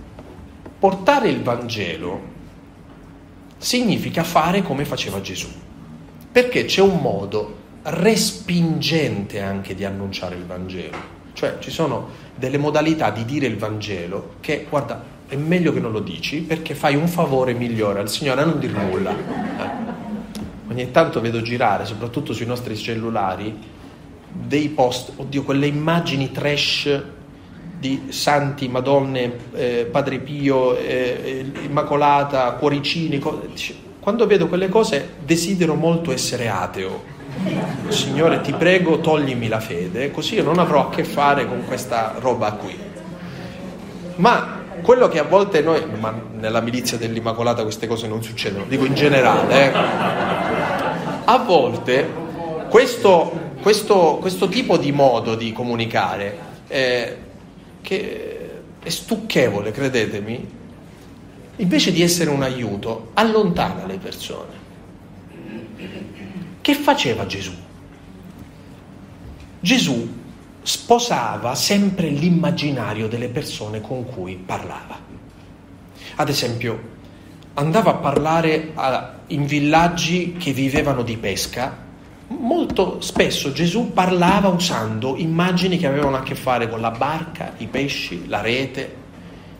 portare il Vangelo significa fare come faceva Gesù, perché c'è un modo respingente anche di annunciare il Vangelo. Cioè ci sono delle modalità di dire il Vangelo che, guarda, è meglio che non lo dici perché fai un favore migliore al Signore a non dir nulla. Eh. Ogni tanto vedo girare, soprattutto sui nostri cellulari, dei post, oddio, quelle immagini trash di santi, madonne, eh, Padre Pio, eh, Immacolata, cuoricini. Quando vedo quelle cose desidero molto essere ateo Signore ti prego toglimi la fede, così io non avrò a che fare con questa roba qui. Ma quello che a volte noi, ma nella milizia dell'Immacolata queste cose non succedono, dico in generale, eh, a volte questo, questo, questo, tipo di modo di comunicare, eh, che è stucchevole, credetemi, invece di essere un aiuto, allontana le persone. Che faceva Gesù? Gesù sposava sempre l'immaginario delle persone con cui parlava. Ad esempio, andava a parlare a, in villaggi che vivevano di pesca. Molto spesso Gesù parlava usando immagini che avevano a che fare con la barca, i pesci, la rete.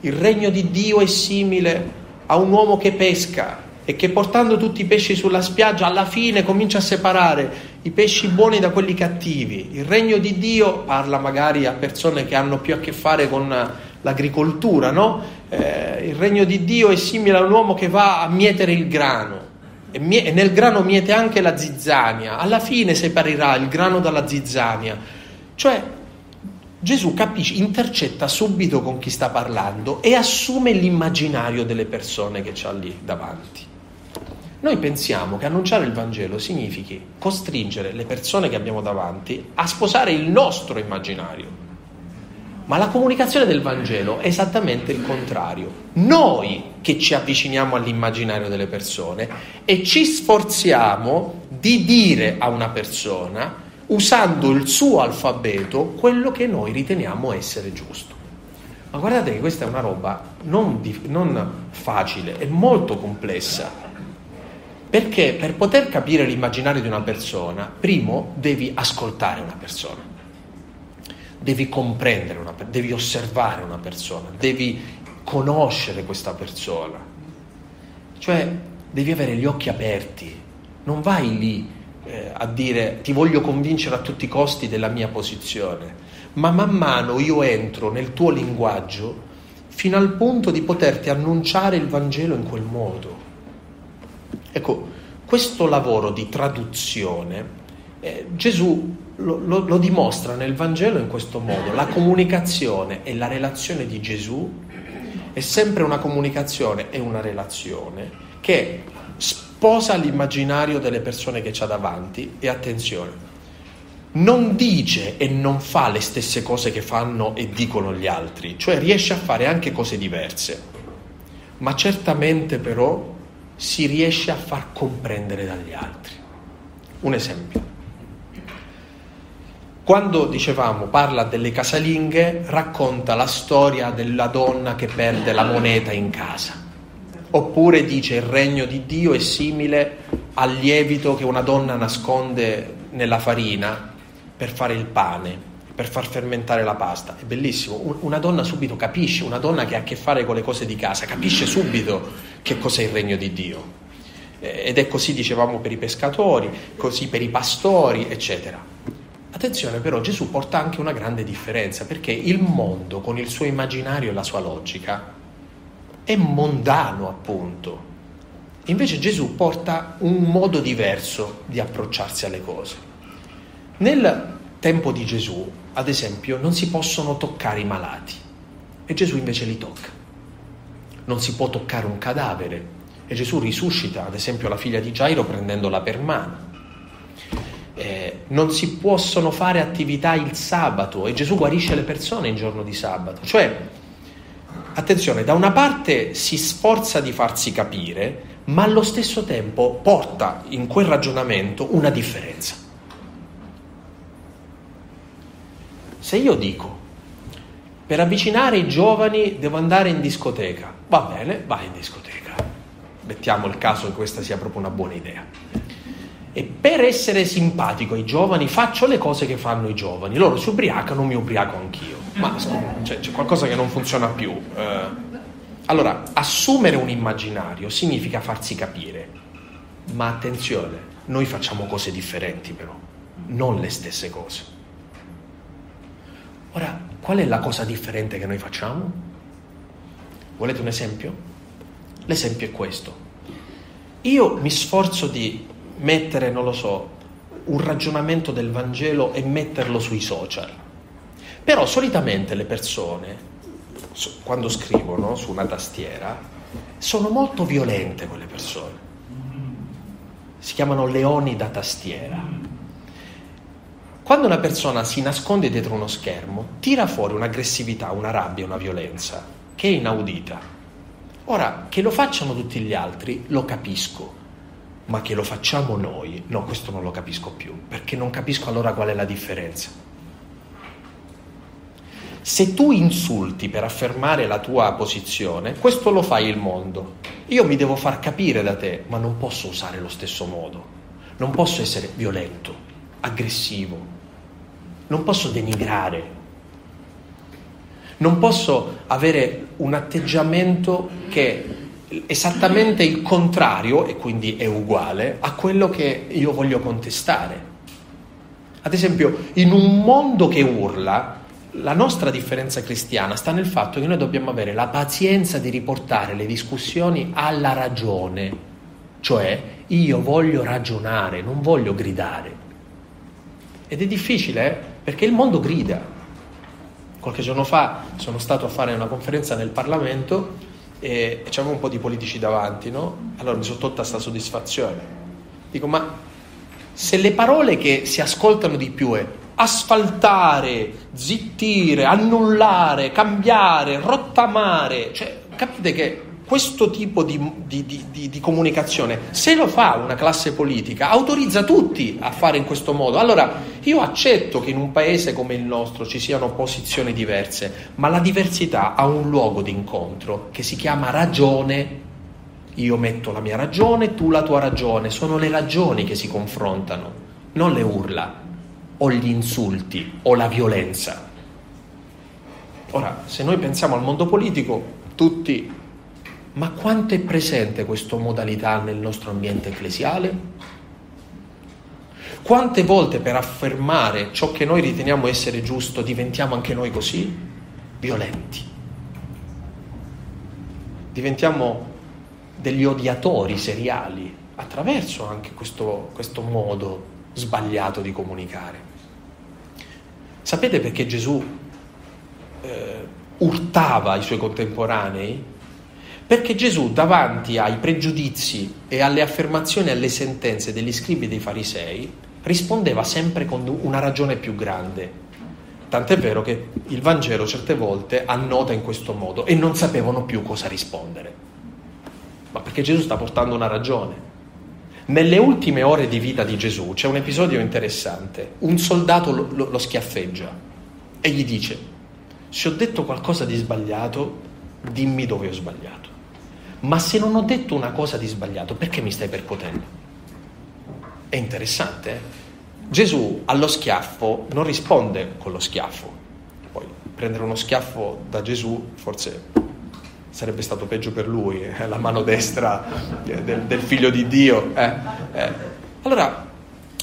Il regno di Dio è simile a un uomo che pesca e che portando tutti i pesci sulla spiaggia alla fine comincia a separare i pesci buoni da quelli cattivi. Il regno di Dio parla magari a persone che hanno più a che fare con l'agricoltura, no? Eh, il regno di Dio è simile a un uomo che va a mietere il grano e nel grano miete anche la zizzania. Alla fine separerà il grano dalla zizzania. Cioè Gesù capisce, intercetta subito con chi sta parlando e assume l'immaginario delle persone che ha lì davanti. Noi pensiamo che annunciare il Vangelo significhi costringere le persone che abbiamo davanti a sposare il nostro immaginario. Ma la comunicazione del Vangelo è esattamente il contrario. Noi che ci avviciniamo all'immaginario delle persone e ci sforziamo di dire a una persona, usando il suo alfabeto, quello che noi riteniamo essere giusto. Ma guardate che questa è una roba non, di, non facile, è molto complessa perché per poter capire l'immaginario di una persona, primo devi ascoltare una persona, devi comprendere una devi osservare una persona, devi conoscere questa persona. Cioè devi avere gli occhi aperti, non vai lì eh, a dire ti voglio convincere a tutti i costi della mia posizione, ma man mano io entro nel tuo linguaggio fino al punto di poterti annunciare il Vangelo in quel modo. Ecco, questo lavoro di traduzione, eh, Gesù lo, lo, lo dimostra nel Vangelo in questo modo. La comunicazione e la relazione di Gesù è sempre una comunicazione e una relazione che sposa l'immaginario delle persone che c'ha davanti e attenzione, non dice e non fa le stesse cose che fanno e dicono gli altri, cioè riesce a fare anche cose diverse, ma certamente però si riesce a far comprendere dagli altri. Un esempio. Quando dicevamo parla delle casalinghe, racconta la storia della donna che perde la moneta in casa. Oppure dice il regno di Dio è simile al lievito che una donna nasconde nella farina per fare il pane per far fermentare la pasta. È bellissimo. Una donna subito capisce, una donna che ha a che fare con le cose di casa, capisce subito che cos'è il regno di Dio. Eh, ed è così, dicevamo, per i pescatori, così per i pastori, eccetera. Attenzione però, Gesù porta anche una grande differenza, perché il mondo, con il suo immaginario e la sua logica, è mondano appunto. Invece Gesù porta un modo diverso di approcciarsi alle cose. Nel tempo di Gesù, ad esempio, non si possono toccare i malati e Gesù invece li tocca. Non si può toccare un cadavere e Gesù risuscita, ad esempio, la figlia di Gairo prendendola per mano. Eh, non si possono fare attività il sabato e Gesù guarisce le persone in giorno di sabato. Cioè, attenzione, da una parte si sforza di farsi capire, ma allo stesso tempo porta in quel ragionamento una differenza. Se io dico, per avvicinare i giovani devo andare in discoteca, va bene, vai in discoteca. Mettiamo il caso che questa sia proprio una buona idea. E per essere simpatico ai giovani faccio le cose che fanno i giovani. Loro si ubriacano, mi ubriaco anch'io. Ma cioè, c'è qualcosa che non funziona più. Eh, allora, assumere un immaginario significa farsi capire. Ma attenzione, noi facciamo cose differenti però, non le stesse cose. Ora, qual è la cosa differente che noi facciamo? Volete un esempio? L'esempio è questo. Io mi sforzo di mettere, non lo so, un ragionamento del Vangelo e metterlo sui social. Però solitamente le persone, quando scrivono su una tastiera, sono molto violente quelle persone. Si chiamano leoni da tastiera quando una persona si nasconde dietro uno schermo, tira fuori un'aggressività, una rabbia, una violenza che è inaudita. Ora, che lo facciano tutti gli altri, lo capisco, ma che lo facciamo noi, no, questo non lo capisco più, perché non capisco allora qual è la differenza. Se tu insulti per affermare la tua posizione, questo lo fai il mondo. Io mi devo far capire da te, ma non posso usare lo stesso modo. Non posso essere violento, aggressivo, non posso denigrare, non posso avere un atteggiamento che esattamente il contrario e quindi è uguale a quello che io voglio contestare. Ad esempio, in un mondo che urla, la nostra differenza cristiana sta nel fatto che noi dobbiamo avere la pazienza di riportare le discussioni alla ragione, cioè io voglio ragionare, non voglio gridare. Ed è difficile, eh? perché il mondo grida. Qualche giorno fa sono stato a fare una conferenza nel Parlamento e, e c'avevo un po' di politici davanti, no? Allora mi sono tolta questa soddisfazione. Dico, ma se le parole che si ascoltano di più è asfaltare, zittire, annullare, cambiare, rottamare, cioè capite che questo tipo di, di, di, di, comunicazione, se lo fa una classe politica, autorizza tutti a fare in questo modo. Allora, io accetto che in un paese come il nostro ci siano posizioni diverse, ma la diversità ha un luogo di incontro che si chiama ragione. Io metto la mia ragione, tu la tua ragione, sono le ragioni che si confrontano, non le urla o gli insulti o la violenza. Ora, se noi pensiamo al mondo politico, tutti Ma quanto è presente questa modalità nel nostro ambiente ecclesiale? Quante volte per affermare ciò che noi riteniamo essere giusto diventiamo anche noi così? Violenti. Diventiamo degli odiatori seriali attraverso anche questo, questo modo sbagliato di comunicare. Sapete perché Gesù eh, urtava i suoi contemporanei? Perché Gesù davanti ai pregiudizi e alle affermazioni e alle sentenze degli scribi e dei farisei rispondeva sempre con una ragione più grande. Tant'è vero che il Vangelo certe volte annota in questo modo e non sapevano più cosa rispondere. Ma perché Gesù sta portando una ragione. Nelle ultime ore di vita di Gesù c'è un episodio interessante. Un soldato lo, lo, lo schiaffeggia e gli dice, se ho detto qualcosa di sbagliato, dimmi dove ho sbagliato. Ma se non ho detto una cosa di sbagliato, perché mi stai percotendo? È interessante. Eh? Gesù allo schiaffo non risponde con lo schiaffo. Poi prendere uno schiaffo da Gesù forse sarebbe stato peggio per lui, eh? la mano destra del, del figlio di Dio. Eh? Eh. Allora,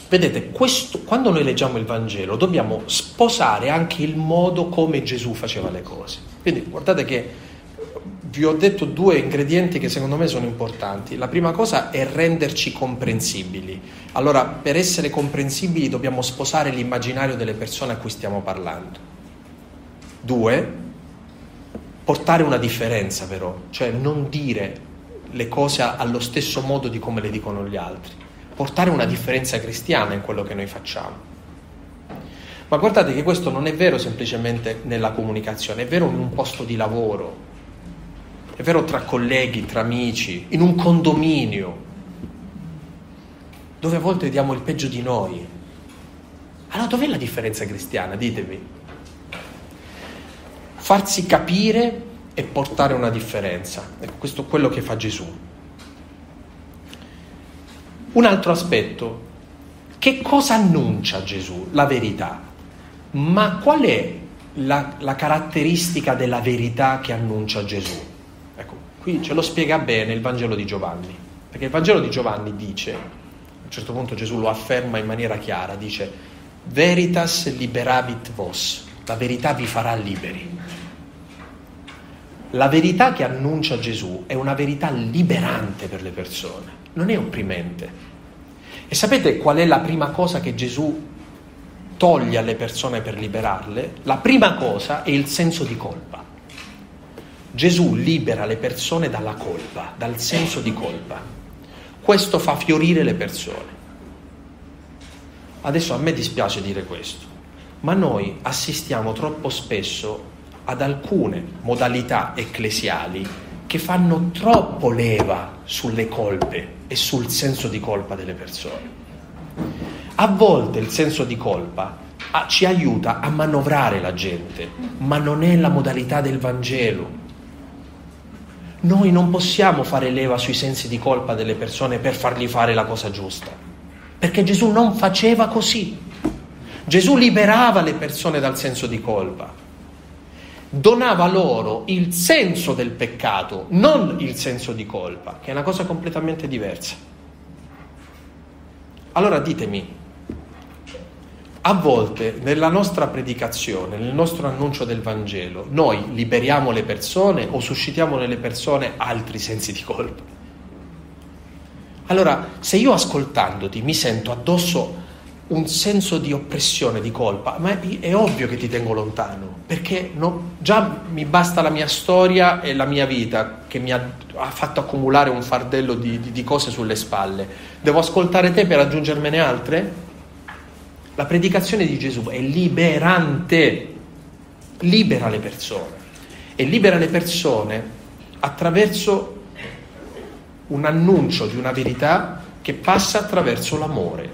vedete, questo, quando noi leggiamo il Vangelo dobbiamo sposare anche il modo come Gesù faceva le cose. Quindi guardate che vi ho detto due ingredienti che secondo me sono importanti. La prima cosa è renderci comprensibili. Allora, per essere comprensibili dobbiamo sposare l'immaginario delle persone a cui stiamo parlando. Due, portare una differenza però, cioè non dire le cose allo stesso modo di come le dicono gli altri, portare una differenza cristiana in quello che noi facciamo. Ma guardate che questo non è vero semplicemente nella comunicazione, è vero in un posto di lavoro, è vero tra colleghi, tra amici, in un condominio, dove a volte diamo il peggio di noi. Allora dov'è la differenza cristiana? Ditemi. Farsi capire e portare una differenza. Ecco, questo è quello che fa Gesù. Un altro aspetto. Che cosa annuncia Gesù? La verità. Ma qual è la, la caratteristica della verità che annuncia Gesù? Qui ce lo spiega bene il Vangelo di Giovanni, perché il Vangelo di Giovanni dice, a un certo punto Gesù lo afferma in maniera chiara, dice, veritas liberabit vos, la verità vi farà liberi. La verità che annuncia Gesù è una verità liberante per le persone, non è opprimente. E sapete qual è la prima cosa che Gesù toglie alle persone per liberarle? La prima cosa è il senso di colpa. Gesù libera le persone dalla colpa, dal senso di colpa. Questo fa fiorire le persone. Adesso a me dispiace dire questo, ma noi assistiamo troppo spesso ad alcune modalità ecclesiali che fanno troppo leva sulle colpe e sul senso di colpa delle persone. A volte il senso di colpa ah, ci aiuta a manovrare la gente, ma non è la modalità del Vangelo. Noi non possiamo fare leva sui sensi di colpa delle persone per fargli fare la cosa giusta, perché Gesù non faceva così. Gesù liberava le persone dal senso di colpa, donava loro il senso del peccato, non il senso di colpa, che è una cosa completamente diversa. Allora ditemi, a volte nella nostra predicazione, nel nostro annuncio del Vangelo, noi liberiamo le persone o suscitiamo nelle persone altri sensi di colpa. Allora, se io ascoltandoti mi sento addosso un senso di oppressione, di colpa, ma è ovvio che ti tengo lontano, perché no, già mi basta la mia storia e la mia vita che mi ha, ha fatto accumulare un fardello di, di, di cose sulle spalle. Devo ascoltare te per aggiungermene altre? La predicazione di Gesù è liberante, libera le persone e libera le persone attraverso un annuncio di una verità che passa attraverso l'amore.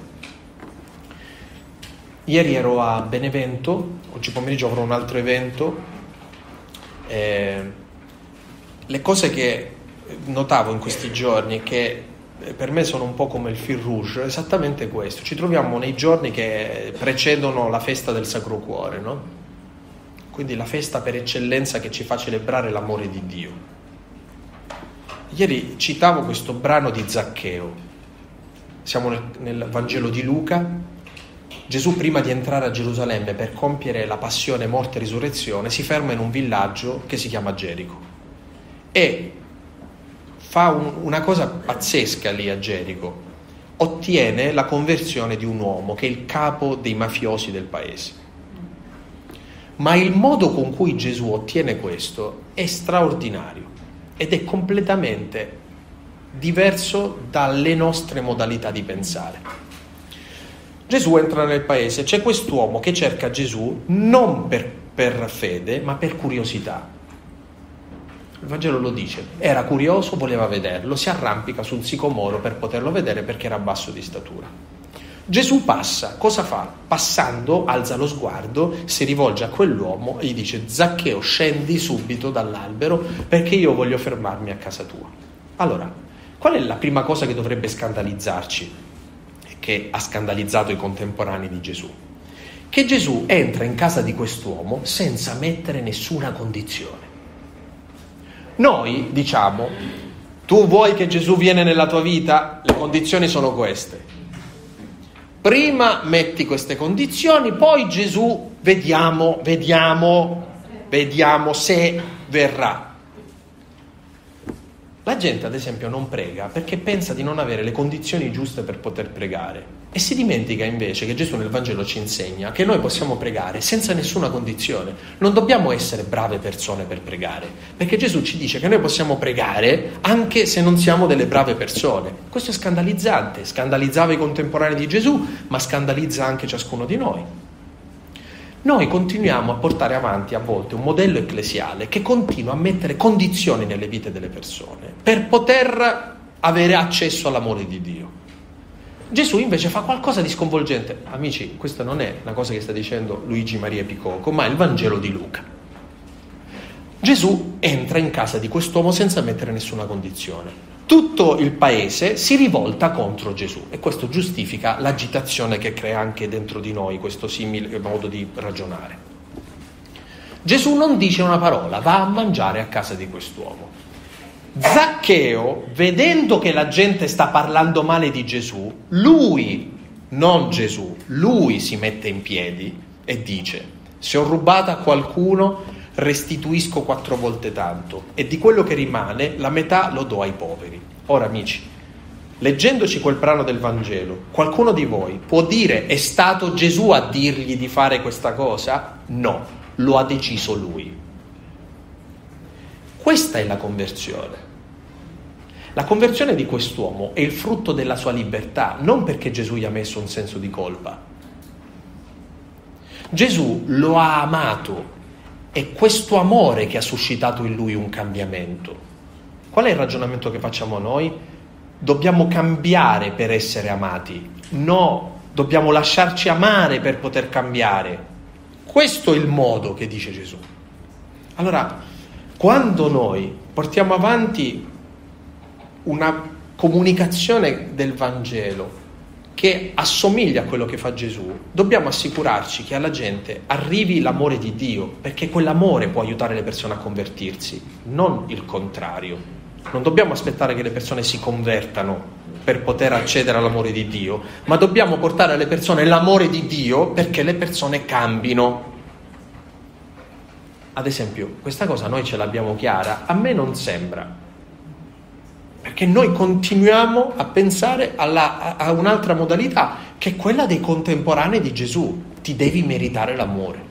Ieri ero a Benevento, oggi pomeriggio avrò un altro evento. Eh, le cose che notavo in questi giorni è che per me sono un po' come il fil rouge, esattamente questo. Ci troviamo nei giorni che precedono la festa del Sacro Cuore, no? Quindi la festa per eccellenza che ci fa celebrare l'amore di Dio. Ieri citavo questo brano di Zaccheo, siamo nel, nel Vangelo di Luca, Gesù prima di entrare a Gerusalemme per compiere la passione, morte e risurrezione si ferma in un villaggio che si chiama Gerico e fa un, una cosa pazzesca lì a Gerico, ottiene la conversione di un uomo che è il capo dei mafiosi del paese. Ma il modo con cui Gesù ottiene questo è straordinario ed è completamente diverso dalle nostre modalità di pensare. Gesù entra nel paese, c'è quest'uomo che cerca Gesù non per, per fede, ma per curiosità. Il Vangelo lo dice, era curioso, voleva vederlo, si arrampica sul sicomoro per poterlo vedere perché era basso di statura. Gesù passa, cosa fa? Passando, alza lo sguardo, si rivolge a quell'uomo e gli dice Zaccheo scendi subito dall'albero perché io voglio fermarmi a casa tua. Allora, qual è la prima cosa che dovrebbe scandalizzarci e che ha scandalizzato i contemporanei di Gesù? Che Gesù entra in casa di quest'uomo senza mettere nessuna condizione. Noi diciamo, tu vuoi che Gesù viene nella tua vita? Le condizioni sono queste. Prima metti queste condizioni, poi Gesù vediamo, vediamo, vediamo se verrà. La gente, ad esempio, non prega perché pensa di non avere le condizioni giuste per poter pregare e si dimentica invece che Gesù nel Vangelo ci insegna che noi possiamo pregare senza nessuna condizione. Non dobbiamo essere brave persone per pregare, perché Gesù ci dice che noi possiamo pregare anche se non siamo delle brave persone. Questo è scandalizzante, scandalizzava i contemporanei di Gesù, ma scandalizza anche ciascuno di noi noi continuiamo a portare avanti a volte un modello ecclesiale che continua a mettere condizioni nelle vite delle persone per poter avere accesso all'amore di Dio. Gesù invece fa qualcosa di sconvolgente. Amici, questa non è una cosa che sta dicendo Luigi Maria Picocco, ma il Vangelo di Luca. Gesù entra in casa di quest'uomo senza mettere nessuna condizione tutto il paese si rivolta contro Gesù e questo giustifica l'agitazione che crea anche dentro di noi questo simile modo di ragionare. Gesù non dice una parola, va a mangiare a casa di quest'uomo. Zaccheo, vedendo che la gente sta parlando male di Gesù, lui, non Gesù, lui si mette in piedi e dice, se ho rubato a qualcuno restituisco quattro volte tanto e di quello che rimane la metà lo do ai poveri. Ora amici, leggendoci quel brano del Vangelo, qualcuno di voi può dire è stato Gesù a dirgli di fare questa cosa? No, lo ha deciso lui. Questa è la conversione. La conversione di quest'uomo è il frutto della sua libertà, non perché Gesù gli ha messo un senso di colpa. Gesù lo ha amato è questo amore che ha suscitato in lui un cambiamento. Qual è il ragionamento che facciamo noi? Dobbiamo cambiare per essere amati. No, dobbiamo lasciarci amare per poter cambiare. Questo è il modo che dice Gesù. Allora, quando noi portiamo avanti una comunicazione del Vangelo che assomiglia a quello che fa Gesù, dobbiamo assicurarci che alla gente arrivi l'amore di Dio, perché quell'amore può aiutare le persone a convertirsi, non il contrario. Non dobbiamo aspettare che le persone si convertano per poter accedere all'amore di Dio, ma dobbiamo portare alle persone l'amore di Dio perché le persone cambino. Ad esempio, questa cosa noi ce l'abbiamo chiara, a me non sembra perché noi continuiamo a pensare alla, a un'altra modalità, che è quella dei contemporanei di Gesù. Ti devi meritare l'amore.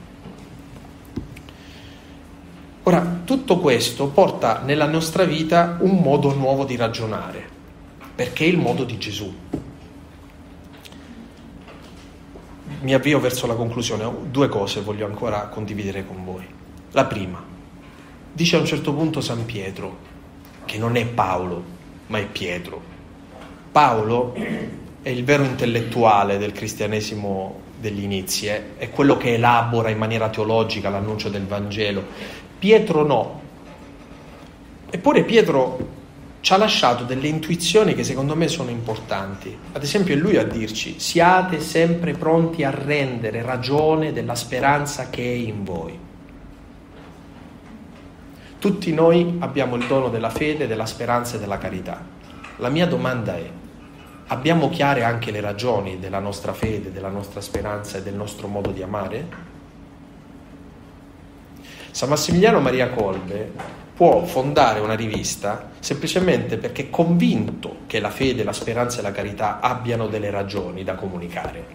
Ora, tutto questo porta nella nostra vita un modo nuovo di ragionare, perché è il modo di Gesù. Mi avvio verso la conclusione, due cose voglio ancora condividere con voi. La prima, dice a un certo punto San Pietro, che non è Paolo, ma è Pietro. Paolo è il vero intellettuale del cristianesimo degli inizi, eh? è quello che elabora in maniera teologica l'annuncio del Vangelo. Pietro no. Eppure Pietro ci ha lasciato delle intuizioni che secondo me sono importanti. Ad esempio è lui a dirci, siate sempre pronti a rendere ragione della speranza che è in voi. Tutti noi abbiamo il dono della fede, della speranza e della carità. La mia domanda è, abbiamo chiare anche le ragioni della nostra fede, della nostra speranza e del nostro modo di amare? San Massimiliano Maria Colbe può fondare una rivista semplicemente perché è convinto che la fede, la speranza e la carità abbiano delle ragioni da comunicare.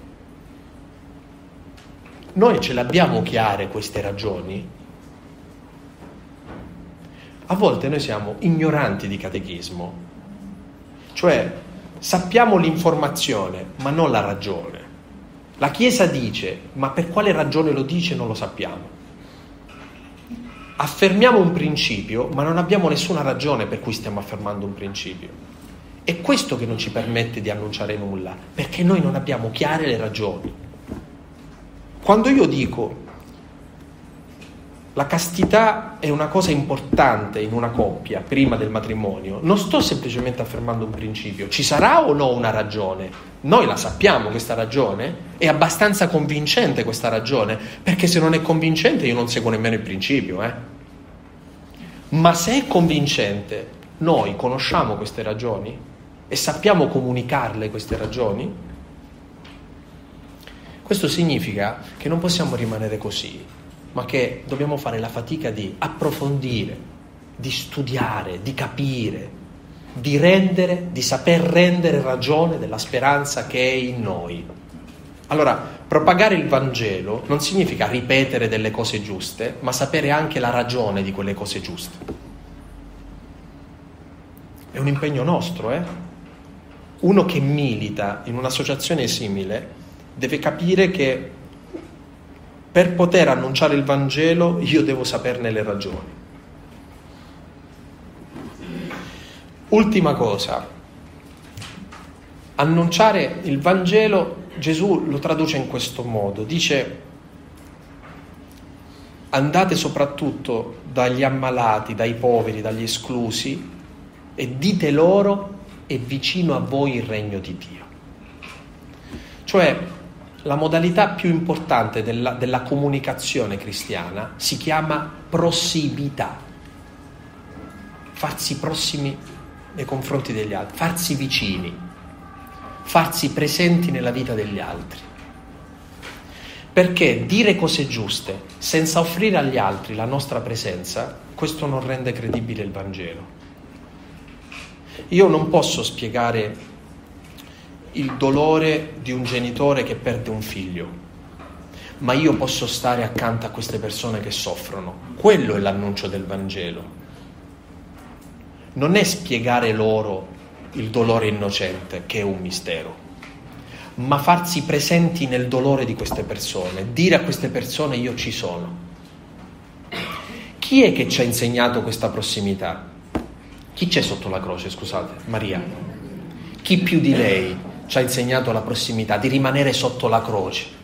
Noi ce le abbiamo chiare queste ragioni? A volte noi siamo ignoranti di catechismo, cioè sappiamo l'informazione ma non la ragione. La Chiesa dice, ma per quale ragione lo dice non lo sappiamo affermiamo un principio, ma non abbiamo nessuna ragione per cui stiamo affermando un principio. È questo che non ci permette di annunciare nulla, perché noi non abbiamo chiare le ragioni. Quando io dico la castità è una cosa importante in una coppia prima del matrimonio, non sto semplicemente affermando un principio, ci sarà o no una ragione? Noi la sappiamo questa ragione, è abbastanza convincente questa ragione, perché se non è convincente io non seguo nemmeno il principio, eh? Ma se è convincente, noi conosciamo queste ragioni e sappiamo comunicarle queste ragioni? Questo significa che non possiamo rimanere così, ma che dobbiamo fare la fatica di approfondire, di studiare, di capire, di rendere, di saper rendere ragione della speranza che è in noi. Allora, propagare il Vangelo non significa ripetere delle cose giuste, ma sapere anche la ragione di quelle cose giuste. È un impegno nostro, eh? Uno che milita in un'associazione simile deve capire che per poter annunciare il Vangelo io devo saperne le ragioni. Ultima cosa, annunciare il Vangelo, Gesù lo traduce in questo modo, dice andate soprattutto dagli ammalati, dai poveri, dagli esclusi e dite loro è vicino a voi il regno di Dio. Cioè la modalità più importante della, della comunicazione cristiana si chiama prossimità, farsi prossimi nei confronti degli altri, farsi vicini, farsi presenti nella vita degli altri. Perché dire cose giuste senza offrire agli altri la nostra presenza, questo non rende credibile il Vangelo. Io non posso spiegare il dolore di un genitore che perde un figlio, ma io posso stare accanto a queste persone che soffrono. Quello è l'annuncio del Vangelo. Non è spiegare loro il dolore innocente, che è un mistero, ma farsi presenti nel dolore di queste persone, dire a queste persone io ci sono. Chi è che ci ha insegnato questa prossimità? Chi c'è sotto la croce, scusate? Maria. Chi più di lei ci ha insegnato la prossimità, di rimanere sotto la croce.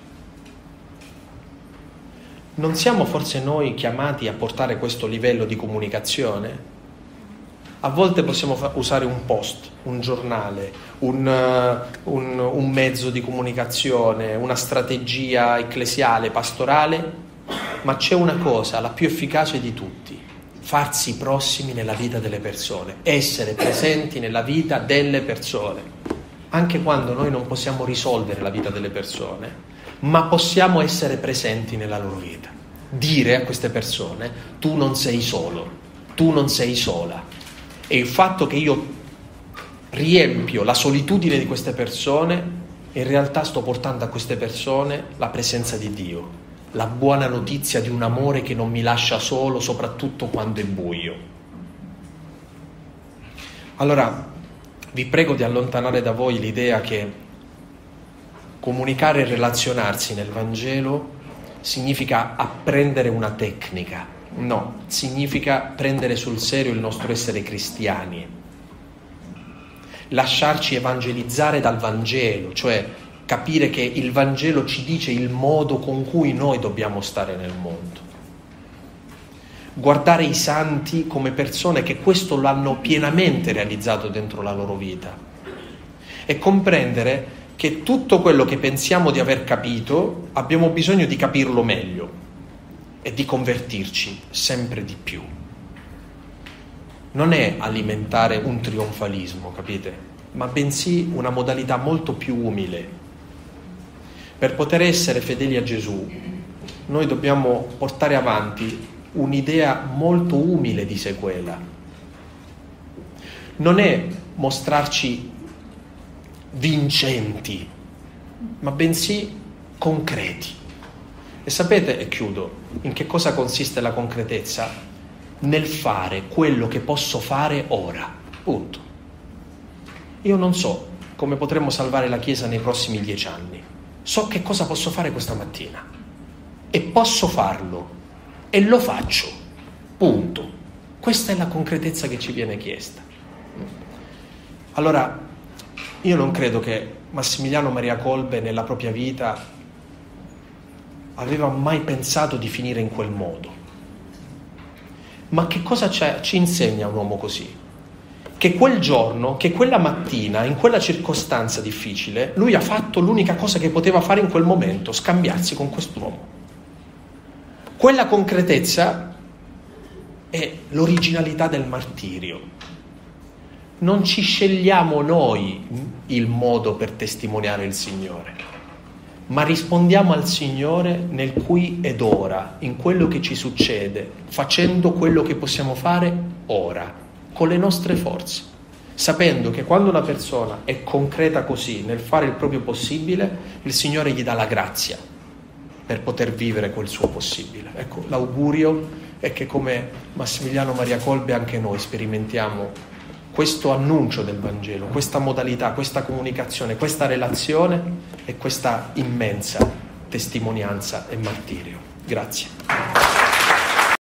Non siamo forse noi chiamati a portare questo livello di comunicazione? A volte possiamo fa- usare un post, un giornale, un, uh, un, un mezzo di comunicazione, una strategia ecclesiale, pastorale, ma c'è una cosa, la più efficace di tutti, farsi prossimi nella vita delle persone, essere presenti nella vita delle persone anche quando noi non possiamo risolvere la vita delle persone, ma possiamo essere presenti nella loro vita. Dire a queste persone, tu non sei solo, tu non sei sola. E il fatto che io riempio la solitudine di queste persone, in realtà sto portando a queste persone la presenza di Dio, la buona notizia di un amore che non mi lascia solo, soprattutto quando è buio. Allora, vi prego di allontanare da voi l'idea che comunicare e relazionarsi nel Vangelo significa apprendere una tecnica, no, significa prendere sul serio il nostro essere cristiani, lasciarci evangelizzare dal Vangelo, cioè capire che il Vangelo ci dice il modo con cui noi dobbiamo stare nel mondo guardare i santi come persone che questo l'hanno pienamente realizzato dentro la loro vita e comprendere che tutto quello che pensiamo di aver capito abbiamo bisogno di capirlo meglio e di convertirci sempre di più. non è alimentare un trionfalismo, capite? Ma bensì una modalità molto più umile. Per poter essere fedeli a Gesù, noi dobbiamo portare avanti un'idea molto umile di sequela. Non è mostrarci vincenti, ma bensì concreti. E sapete, e chiudo, in che cosa consiste la concretezza? Nel fare quello che posso fare ora. Punto. Io non so come potremmo salvare la Chiesa nei prossimi dieci anni. So che cosa posso fare questa mattina. E posso farlo. E lo faccio. Punto. Questa è la concretezza che ci viene chiesta. Allora, io non credo che Massimiliano Maria Colbe nella propria vita aveva mai pensato di finire in quel modo. Ma che cosa ci insegna un uomo così? Che quel giorno, che quella mattina, in quella circostanza difficile, lui ha fatto l'unica cosa che poteva fare in quel momento, scambiarsi con quest'uomo. Quella concretezza è l'originalità del martirio. Non ci scegliamo noi il modo per testimoniare il Signore ma rispondiamo al Signore nel qui ed ora, in quello che ci succede, facendo quello che possiamo fare ora, con le nostre forze, sapendo che quando una persona è concreta così nel fare il proprio possibile, il Signore gli dà la grazia per poter vivere quel suo possibile. Ecco, l'augurio è che come Massimiliano Maria Colbe anche noi sperimentiamo questo annuncio del Vangelo, questa modalità, questa comunicazione, questa relazione e questa immensa testimonianza e martirio. Grazie.